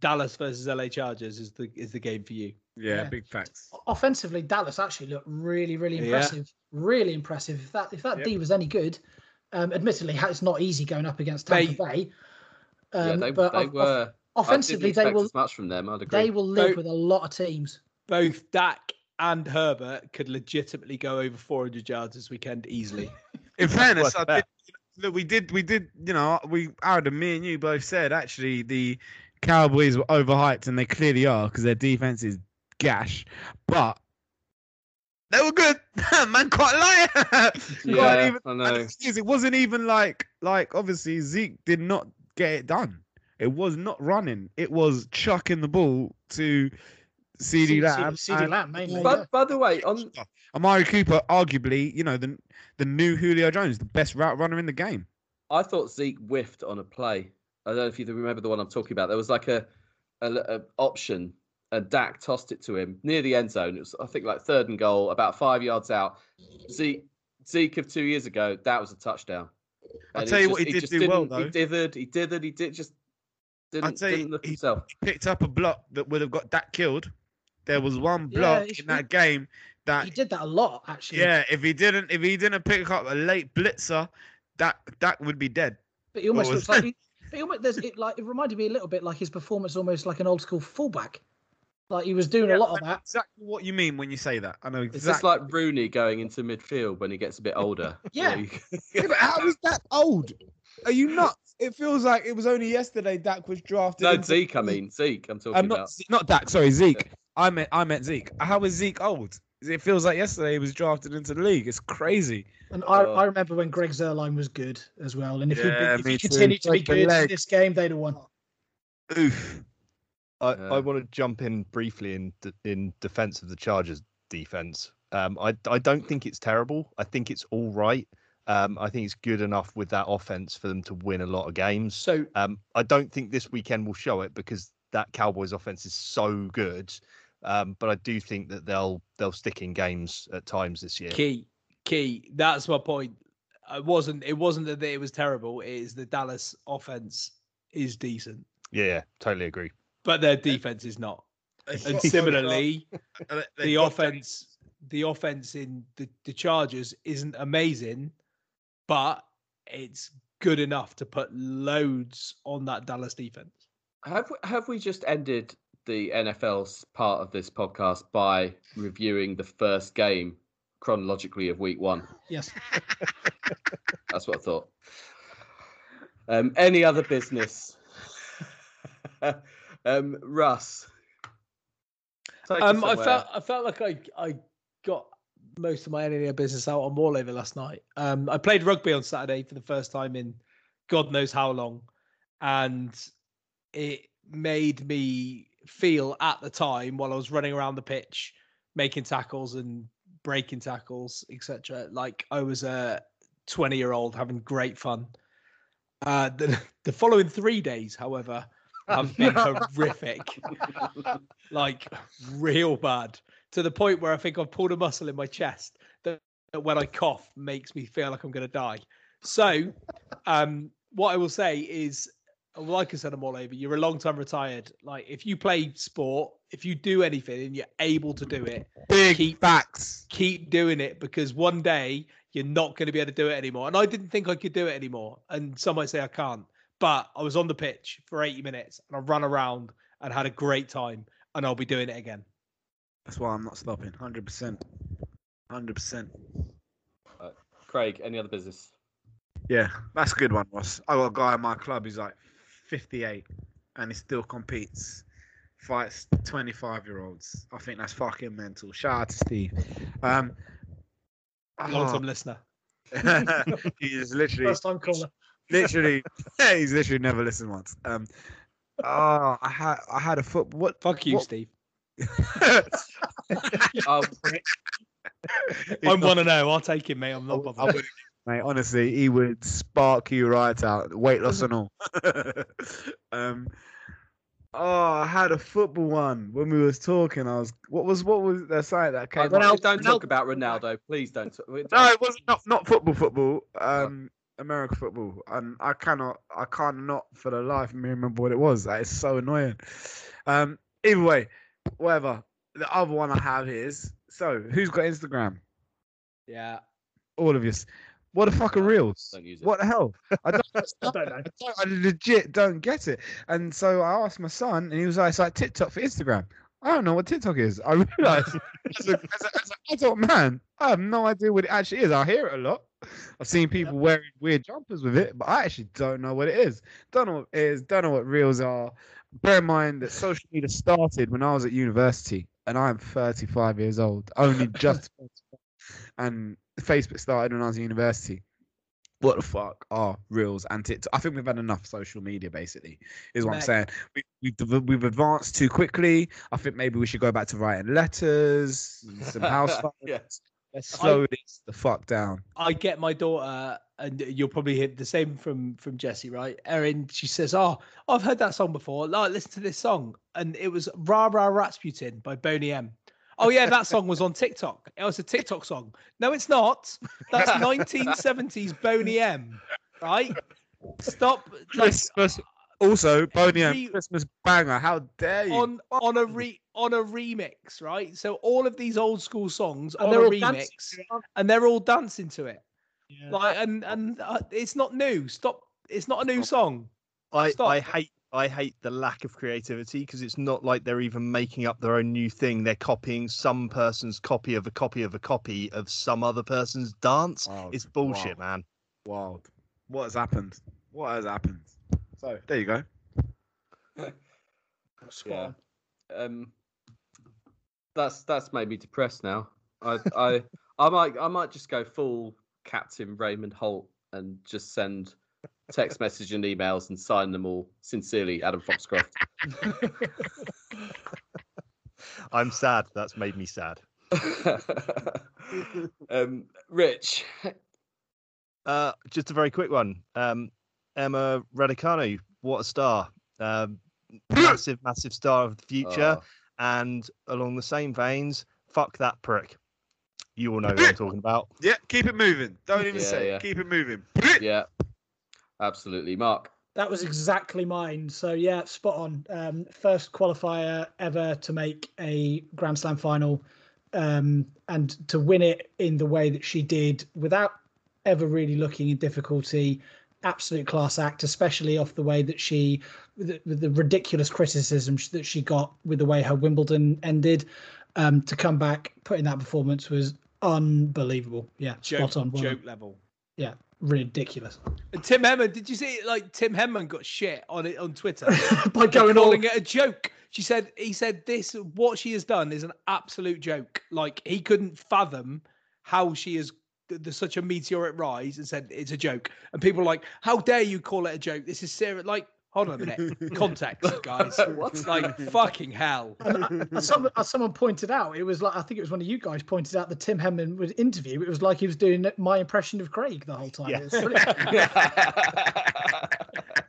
Dallas versus LA Chargers is the is the game for you. Yeah, Yeah. big facts. Offensively, Dallas actually looked really, really Yeah. impressive. Really impressive. If that if that Yep. D was any good, um, admittedly, it's not easy going up against Tampa They- Bay. yeah, Um, they, but they off- off- were. offensively, they will as much from them. I'd agree. they will live So- with a lot of teams. Both Dak and Herbert could legitimately go over 400 yards this weekend easily. In fairness, Worth I a did, look, we did, we did, you know, we, Aaron, me and you both said actually the Cowboys were overhyped, and they clearly are because their defense is gash, but they were good. Man, quite lie. Can't Yeah, even- I know. the is, it wasn't even like, like obviously Zeke did not get it done. It was not running. It was chucking the ball to CeeDee Lamb. CeeDee and- Lamb mainly. yeah. But by the way, on Amari Cooper, arguably, you know, the the new Julio Jones, the best route runner in the game. I thought Zeke whiffed on a play. I don't know if you remember the one I'm talking about. There was like a, a, a option, and Dak tossed it to him near the end zone. It was, I think, like third and goal, about five yards out. Zeke, Zeke of two years ago, that was a touchdown. I'll tell it you what he did just do well, though. He dithered, he dithered, he did just didn't, tell you, didn't look he- himself. Picked up a block that would have got Dak killed. There was one block it's- in that game that he did that a lot actually. yeah, if he didn't if he didn't pick up a late blitzer, that Dak would be dead. but he almost What looks like he, but he almost, there's it like it reminded me a little bit like his performance almost like an old school fullback. Like he was doing Yeah, a lot of that. Exactly what you mean when you say that. I know It's exactly. just like Rooney going into midfield when he gets a bit older. Yeah. You- Yeah, but how is that old? Are you nuts? It feels like it was only yesterday Dak was drafted. no, into- Zeke. I mean Zeke. I'm talking I'm not about. Not Dak. Sorry, Zeke. I meant I meant Zeke. How is Zeke old? It feels like yesterday he was drafted into the league. It's crazy. And I, Oh. I remember when Greg Zuerlein was good as well. And if Yeah, he, if me he too. continued to be good in this game, they'd have won. Oof. I, Yeah. I want to jump in briefly in in defense of the Chargers defense. Um, I I don't think it's terrible. I think it's all right. Um, I think it's good enough with that offense for them to win a lot of games. So Um, I don't think this weekend will show it because that Cowboys offense is so good. Um, but I do think that they'll they'll stick in games at times this year. key, key. That's my point. It wasn't. It wasn't that it was terrible. It is the Dallas offense is decent, Yeah, yeah, totally agree. But their defense is not. And similarly, the offense, the offense in the, the Chargers isn't amazing, but it's good enough to put loads on that Dallas defense. Have we, have we just ended the NFL's part of this podcast by reviewing the first game chronologically of week one? Yes. That's what I thought. Um, any other business? um, Russ. Um, I felt I felt like I I got most of my NNA business out on Warlover last night. Um, I played rugby on Saturday for the first time in God knows how long, and it made me feel at the time while I was running around the pitch, making tackles and breaking tackles, etc. Like I was a twenty-year-old having great fun. Uh, the the following three days, however, have been horrific like real bad to the point where I think I've pulled a muscle in my chest that, that when I cough makes me feel like I'm going to die. So, um, what I will say is, like I said, I'm all over. You're a long time retired. Like if you play sport, if you do anything and you're able to do it, big keep- facts. keep doing it because one day you're not going to be able to do it anymore. And I didn't think I could do it anymore. And some might say I can't. But I was on the pitch for 80 minutes and I ran around and had a great time. And I'll be doing it again. That's why I'm not stopping. Hundred percent. Hundred percent. Craig, any other business? Yeah, that's a good one, Ross. I got a guy in my club who's like 58 and he still competes, fights 25 year olds. I think that's fucking mental. Shout out to Steve. Um, Long oh, time listener. he's literally, First time caller. Literally, he's literally never listened once. Um, oh, I had, I had a foot. What? Fuck you, what- Steve. Oh, I'm one to know. I'll take him, mate. I'm not bothered. wouldn't, mate. Honestly, he would spark you right out, weight loss and all. um, oh, I had a football one when we was talking. I was, what was, what was the site that came? don't, up? don't talk about Ronaldo, please. Don't. talk- No, it wasn't not, not football. Football. Um, American football, and I cannot, I can't not for the life of me remember what it was. That is so annoying. Um, either way, whatever. the other one I have is so who's got Instagram? Yeah. All of you. What the fuck are reels? Don't use it. What the hell? I don't, I don't know. I, don't- I legit don't get it. And so I asked my son, and he was like, "It's like TikTok for Instagram." I don't know what TikTok is. I realized as, a, as, a, as an adult man, I have no idea what it actually is. I hear it a lot. I've seen people wearing weird jumpers with it, but I actually don't know what it is. Don't know what it is. Don't know what reels are. Bear in mind that social media started when I was at university, and I'm 35 years old. Only just, and Facebook started when I was at university. What the fuck are reels and TikTok? I think we've had enough social media. Basically, is what I'm saying. We, we've we've advanced too quickly. I think maybe we should go back to writing letters, some house. Yeah. Let's slow this the fuck down. I get my daughter, and you'll probably hear the same from from Jesse, right? Erin, she says, "Oh, I've heard that song before. Like, listen to this song." And it was "Ra Ra Rasputin" by Boney M. Oh yeah, that song was on TikTok. It was a TikTok song. No, it's not. That's 1970s Boney M. Right? Stop. Like, Christmas. Also, Boney M, Christmas banger. How dare you? on on a re on a remix, right? So all of these old school songs And on they're a all remix, it, and they're all dancing to it. Yeah. Like, and and uh, it's not new. Stop. It's not a new song. I, Stop. I hate I hate the lack of creativity because it's not like they're even making up their own new thing. They're copying some person's copy of a copy of a copy of some other person's dance. Wild, It's bullshit, wild, man. Wild. What has happened? What has happened? So there you go. Spot Yeah. Um, that's that's made me depressed now. I I I might I might just go full Captain Raymond Holt and just send text message and emails and sign them all. Sincerely, Adam Foxcroft. I'm sad. That's made me sad. um, Rich, Uh, just a very quick one. Um, Emma Raducanu, what a star! Um, massive, massive star of the future. Oh, And along the same veins, fuck that prick. You all know who I'm talking about. Yeah, keep it moving. Don't even Yeah, say yeah. it. Keep it moving. yeah, absolutely, Mark. That was exactly mine. So yeah, spot on. Um, first qualifier ever to make a Grand Slam final, um, and to win it in the way that she did without ever really looking in difficulty. Absolute class act, especially off the way that she, the, the ridiculous criticism that she got with the way her Wimbledon ended. Um, to come back, putting that performance was unbelievable. Yeah, Joke, spot on. Well joke level. Yeah, ridiculous. And Tim Henman, did you see? Like Tim Henman got shit on it on Twitter. By going all calling it a joke. She said he said this what she has done is an absolute joke. Like he couldn't fathom how she has there's such a meteoric rise and said it's a joke. And people are like, How dare you call it a joke? This is serious. Like, hold on a minute. Context, guys. What's Like fucking hell. as, uh, some, as someone pointed out, it was like I think it was one of you guys pointed out the Tim Henman was interview. It was like he was doing my impression of Craig the whole time. Yeah. It was brilliant.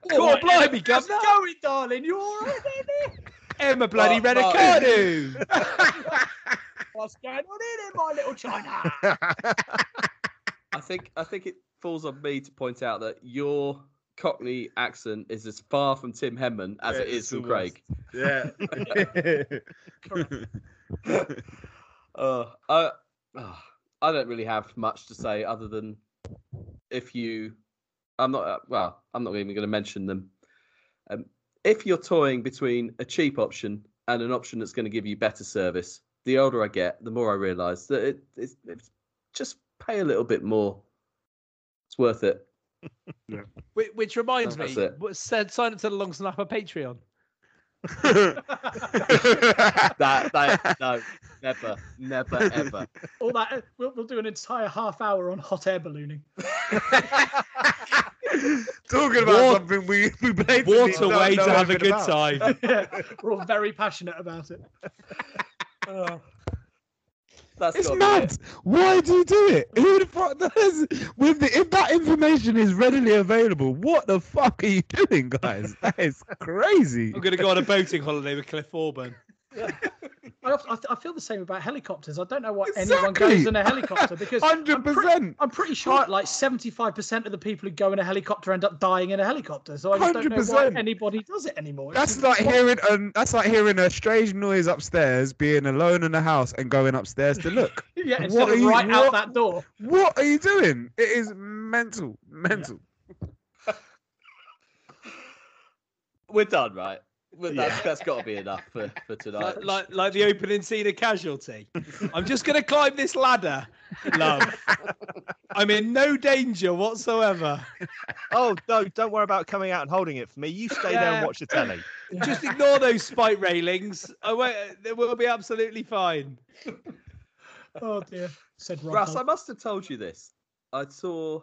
Go on, blimey, How's governor. it going, darling? You all right, baby? Emma bloody Mark- Mark- Raducanu. What's going on in my little China? I think I think it falls on me to point out that your Cockney accent is as far from Tim Henman as Yeah, it is it's the from Craig. Yeah. Uh, I, uh, I don't really have much to say other than if you, I'm not, uh, well, I'm not even going to mention them. Um, if you're toying between a cheap option and an option that's going to give you better service, the older I get, the more I realise that it, it's, it's just pay a little bit more. It's worth it. Which, which reminds That's me, it. what said sign up to the Long Snapper Patreon. That, that no, never, never, ever. all that uh, we'll, we'll do an entire half hour on hot air ballooning. Talking about What- something we we blatantly What a don't way know to have a good about. time. We're all very passionate about it. Uh, That's It's gotta be mad. it. Why do you do it? Who the fuck does? With the, if that information is readily available, what the fuck are you doing, guys? That is crazy. I'm gonna go on a boating holiday with Cliff Auburn. I, I, I feel the same about helicopters. I don't know why anyone Exactly. goes in a helicopter because I'm, pre- I'm pretty sure like 75% of the people who go in a helicopter end up dying in a helicopter. So I just don't know why anybody does it anymore. It's That's like hearing um, that's like hearing a strange noise upstairs, being alone in the house, and going upstairs to look. yeah, instead are of you- right out what- that door. what are you doing? It is mental, mental. We're done, right? Well, that's, Yeah. that's got to be enough for, for tonight. Like, like, like the opening scene of Casualty. I'm just going to climb this ladder, love. I'm in no danger whatsoever. Oh no! Don't worry about coming out and holding it for me. You stay there and watch the telly. Just ignore those spike railings. I won't, they will be absolutely fine. Oh dear, said Russ, I must have told you this. I saw,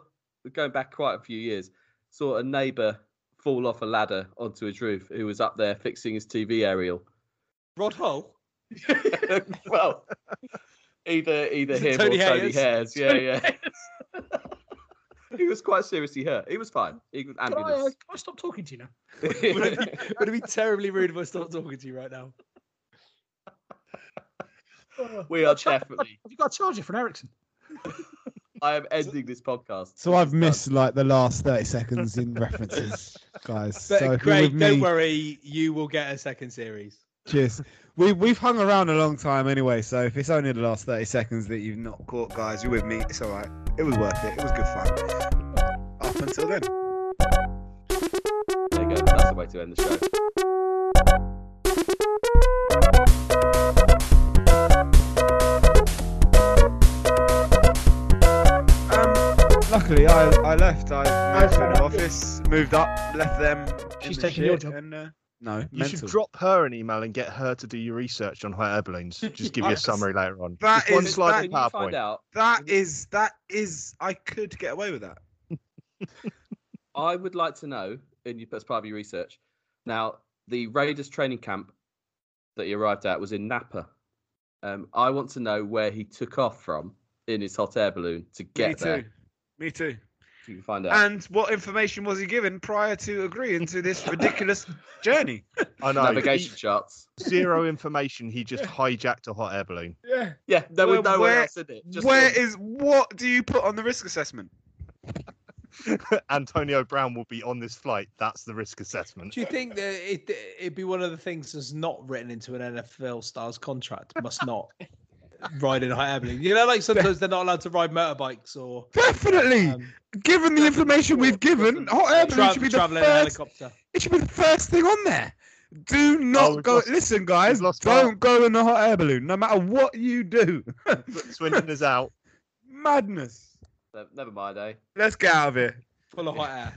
going back quite a few years, saw a neighbour fall off a ladder onto his roof who was up there fixing his TV aerial. Rod Hull. well, either either him Tony or Tony Hayers? Hayes. Yeah, yeah. he was quite seriously hurt. He was fine. He was Can I, uh, can I stop talking to you now? Would it, be, would it be terribly rude if I stopped talking to you right now? We are Cha- definitely. Have you got a charger for an Ericsson? I am ending this podcast. So I've missed like the last thirty seconds in references, guys. But so if you're Craig, with don't me, worry, you will get a second series. cheers. We we've hung around a long time anyway, so if it's only the last thirty seconds that you've not caught, guys, you're with me. It's all right. It was worth it. It was good fun. Up until then. There you go. That's the way to end the show. Luckily, I, I left. I moved to an office, moved up, left them. She's the taking your shit, job. And, uh, no, You mental. should drop her an email and get her to do your research on hot air balloons. Just give you a summary later on. that Just one is- slide that- of you find PowerPoint. out? That is that is. I could get away with that. I would like to know, in your, as part of your research, now the Raiders training camp that he arrived at was in Napa. Um, I want to know where he took off from in his hot air balloon to get Me there. too. Me too. If you can find out. And what information was he given prior to agreeing to this ridiculous journey? I know. Navigation charts. Zero information. He just hijacked a hot air balloon. Yeah. Yeah, there was Well, no one where- else in it. Just Where him. is what do you put on the risk assessment? Antonio Brown will be on this flight. That's the risk assessment. Do you think that it, it'd be one of the things that's not written into an NFL star's contract? Must not ride in a high air balloon. You know, like sometimes they're not allowed to ride motorbikes or Definitely. um, Given the information we've given, hot air balloon tra- should be the travel in a first. helicopter. It should be the first thing on there. Do not we've go. lost- listen, guys. lost Don't Mark. go in the hot air balloon, no matter what you do. Swindon is out. Madness. Never mind, eh? Let's get out of here. Full of hot air.